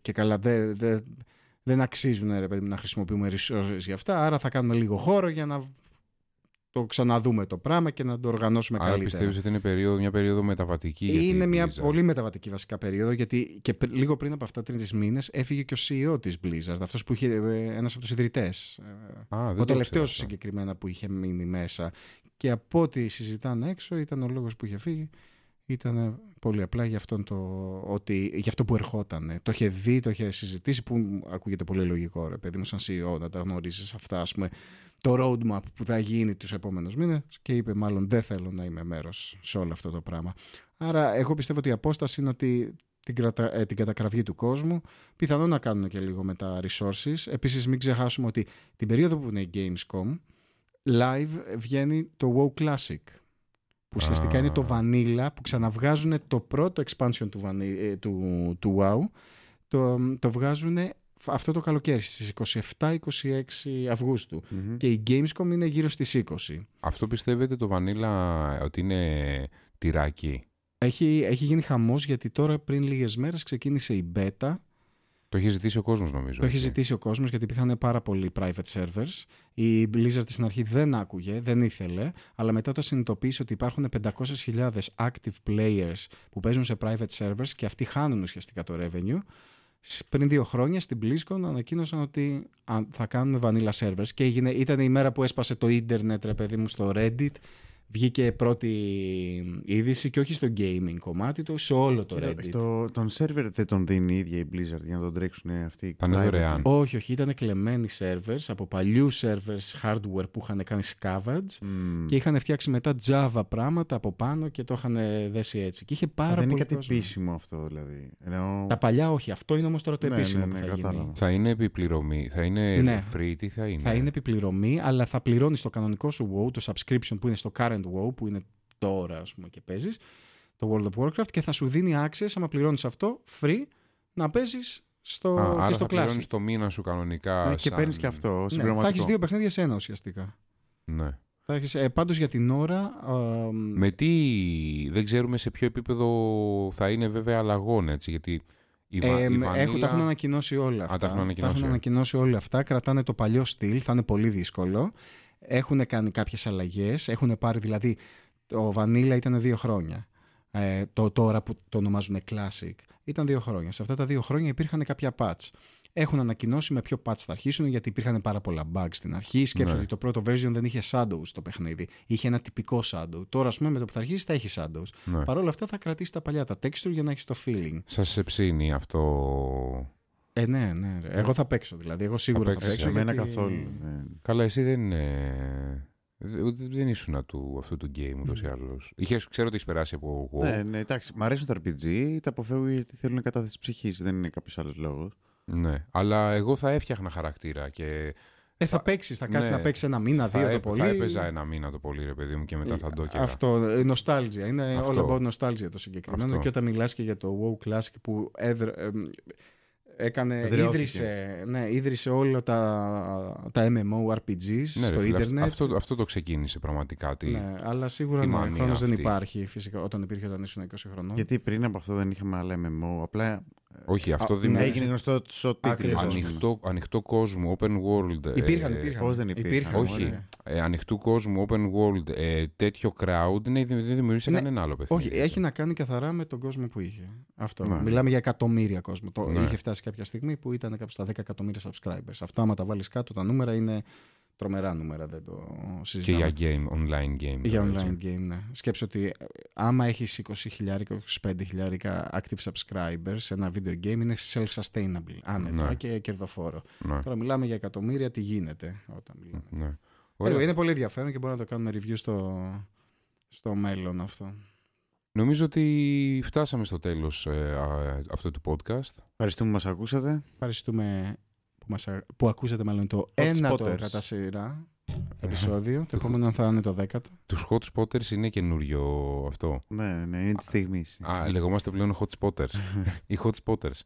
και καλά δεν, δεν, δεν αξίζουν ρε παιδί, μου, να χρησιμοποιούμε resources για αυτά άρα θα κάνουμε λίγο χώρο για να το ξαναδούμε το πράγμα και να το οργανώσουμε Άρα καλύτερα. πιστεύεις ότι είναι περίοδο, μια περίοδο μεταβατική για Είναι την μια Blizzard; πολύ μεταβατική βασικά περίοδο γιατί και πρι- λίγο πριν από αυτά τρεις μήνες έφυγε και ο CEO της Blizzard, αυτός που είχε ε, ένας από τους ιδρυτές. Ε, Α, δεν ο το τελευταίος ξέρω αυτό. συγκεκριμένα που είχε μείνει μέσα. Και από ό,τι συζητάνε έξω ήταν ο λόγος που είχε φύγει. Ήταν πολύ απλά για, αυτόν το, ότι, για αυτό που ερχόταν. Το είχε δει, το είχε συζητήσει που ακούγεται πολύ λογικό ρε παιδί μου σαν CEO να τα γνωρίζεις αυτά ας πούμε το roadmap που θα γίνει τους επόμενους μήνες και είπε μάλλον δεν θέλω να είμαι μέρος σε όλο αυτό το πράγμα. Άρα εγώ πιστεύω ότι η απόσταση είναι ότι την, κρατα- ε, την κατακραυγή του κόσμου πιθανόν να κάνουν και λίγο με τα resources. Επίσης μην ξεχάσουμε ότι την περίοδο που είναι η Gamescom live βγαίνει το WoW Classic που ουσιαστικά Α. είναι το Vanilla που ξαναβγάζουν το πρώτο expansion του, Vani- ε, του, του WoW το, το βγάζουν αυτό το καλοκαίρι στις 27-26 Αυγούστου Μμμ. και η Gamescom είναι γύρω στις 20. Αυτό πιστεύετε το Vanilla ότι είναι τυράκι; Έχει, έχει γίνει χαμός γιατί τώρα πριν λίγες μέρες ξεκίνησε η beta Το έχει ζητήσει ο κόσμος νομίζω. Το έχει έτσι. ζητήσει ο κόσμος γιατί υπήρχαν πάρα πολλοί private servers. Η Blizzard στην αρχή δεν άκουγε, δεν ήθελε, αλλά μετά το συνειδητοποίησε ότι υπάρχουν 500.000 active players που παίζουν σε private servers και αυτοί χάνουν ουσιαστικά το revenue. πριν δύο χρόνια στην BlizzCon ανακοίνωσαν ότι θα κάνουν vanilla servers και έγινε, ήταν η μέρα που έσπασε το ίντερνετ ρε παιδί μου στο Reddit βγήκε πρώτη είδηση και όχι στο gaming κομμάτι του, σε όλο το Reddit. Το, τον server δεν τον δίνει η ίδια η Blizzard για να τον τρέξουν αυτοί. Ήταν δωρεάν. Όχι, όχι, ήταν κλεμμένοι servers από παλιούς servers hardware που είχαν κάνει scavenge και είχαν φτιάξει μετά Java πράγματα από πάνω και το είχαν δέσει έτσι. Και είχε πάρα δεν είναι κάτι επίσημο αυτό δηλαδή. Ενώ... Τα παλιά όχι, αυτό είναι όμως τώρα το ναι, επίσημο ναι, ναι, που θα γίνει. Θα είναι επιπληρωμή, θα είναι Ναι. free, τι θα είναι; Θα είναι επιπληρωμή, αλλά θα πληρώνεις το κανονικό σου WoW, το subscription που είναι στο current WoW, που είναι τώρα ας πούμε και παίζεις, το World of Warcraft και θα σου δίνει access, άμα πληρώνεις αυτό, free, να παίζεις στο, Α, και άρα στο θα πληρώνεις Classic. το μήνα σου κανονικά. Ναι, και σαν- παίρνεις και αυτό. Ναι, θα συμπληρωματικό. έχεις δύο παιχνίδια σε ένα ουσιαστικά. Ναι. Θα έχεις, ε, πάντως για την ώρα. ε, Με τι, δεν ξέρουμε σε ποιο επίπεδο θα είναι βέβαια αλλαγών, έτσι, γιατί η, βα, ε, η έχουν, βανίλα... τα έχουν ανακοινώσει όλα αυτά. τα έχουν ανακοινώσει. έχουν ανακοινώσει όλα αυτά. Κρατάνε το παλιό στυλ, θα είναι πολύ δύσκολο. Έχουν κάνει κάποιες αλλαγές. Έχουν πάρει δηλαδή. Το Vanilla ήταν δύο χρόνια. Ε, το τώρα που το ονομάζουν Classic ήταν δύο χρόνια. Σε αυτά τα δύο χρόνια υπήρχαν κάποια patch. Έχουν ανακοινώσει με ποιο patch θα αρχίσουν γιατί υπήρχαν πάρα πολλά bugs στην αρχή. Σκέψου Ναι. ότι το πρώτο version δεν είχε shadows το παιχνίδι. Είχε ένα τυπικό shadow. Τώρα, ας πούμε, με το που θα αρχίσει θα έχει shadows. Ναι. Παρ' όλα αυτά θα κρατήσει τα παλιά, τα texture για να έχεις το feeling. Σας εψύνει αυτό... Ε, ναι, ναι. ρε. Εγώ θα παίξω δηλαδή. Εγώ σίγουρα θα, παίξεις, παίξω. Σε μένα γιατί- καθόλου. ναι. Καλά, εσύ δεν είναι... Δεν, δεν ήσουν του, αυτού του game ούτως ή άλλως. Είχες, ξέρω ότι έχεις περάσει από WoW. Ναι, ναι, εντάξει. Μ' αρέσουν τα RPG, τα αποφεύγω γιατί θέλουν κατάθεση ψυχής. Δεν είναι κάποιος άλλος λόγος. Ναι, αλλά εγώ θα έφτιαχνα χαρακτήρα και Ε, θα παίξεις, θα κάτσει Ναι. να παίξεις ένα μήνα, θα, δύο το έ- πολύ. θα έπαιζα ένα μήνα το πολύ ρε παιδί μου και μετά θα το έκανα. Αυτό, ε, νοστάλγια. Είναι Αυτό. all about nostalgia το συγκεκριμένο. Αυτό. Και όταν μιλάς και για το WoW Classic που έδρ, εμ, έκανε, Εδραιώθηκε. ίδρυσε, ναι, ίδρυσε όλα τα, τα MMORPGs Ναι, ρε στο φίλε, ίντερνετ. Αυτό, αυτό το ξεκίνησε πραγματικά. Τι... Ναι, αλλά σίγουρα τη ναι, μανία χρόνος δεν αυτή. υπάρχει φυσικά όταν υπήρχε όταν ήσουν 20 χρονών. Γιατί πριν από αυτό δεν είχαμε άλλα MMO. Απλά Όχι, αυτό Α, δημιουργεί έγινε γνωστό στο τίτλο. Ακριβώς. ανοιχτό, ανοιχτό κόσμο, open world. Υπήρχαν, ε, υπήρχαν. πώς δεν υπήρχαν, όχι. ωραία. ε, ανοιχτού κόσμου, open world, ε, τέτοιο crowd ναι, δεν δημιουργήσε Ναι. κανένα άλλο παιχνίδι. Όχι, έχει να κάνει καθαρά με τον κόσμο που είχε. Αυτό. Ναι. Μιλάμε για εκατομμύρια κόσμο. Το Ναι. είχε φτάσει κάποια στιγμή που ήταν κάπου στα 10 εκατομμύρια subscribers. Αυτά, άμα τα βάλεις κάτω, τα νούμερα είναι τρομερά νούμερα. Δεν το Και συζητάμε. για game, online game. Για έτσι. online game, ναι. Σκέψου ότι ε, άμα έχεις 20.000, 25.000 active subscribers σε ένα video game είναι self-sustainable, άνετα Ναι. και κερδοφόρο. Ναι, Τώρα μιλάμε για εκατομμύρια, τι γίνεται όταν μιλάμε. ναι. Ωραία. Ωραία. Είναι πολύ ενδιαφέρον και μπορούμε να το κάνουμε review στο, στο μέλλον αυτό. Νομίζω ότι φτάσαμε στο τέλος ε, α, αυτού του podcast. Ευχαριστούμε που μας ακούσατε. Ευχαριστούμε που, μας, α- που ακούσατε μάλλον το Hot ένατο spotters. κατά σειρά επεισόδιο. το επόμενο θα είναι το δέκατο. Τους hot spotters είναι καινούριο αυτό. Ναι, ναι, είναι της στιγμής. Α, λεγόμαστε πλέον hot spotters. Οι hot spotters.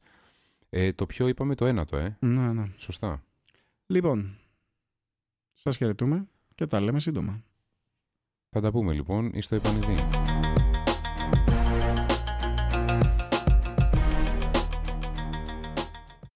Ε, το πιο είπαμε το ένατο, ε. Ναι, ναι. Σωστά. Λοιπόν, σας χαιρετούμε και τα λέμε σύντομα. Θα τα πούμε λοιπόν, εις το επανειδή.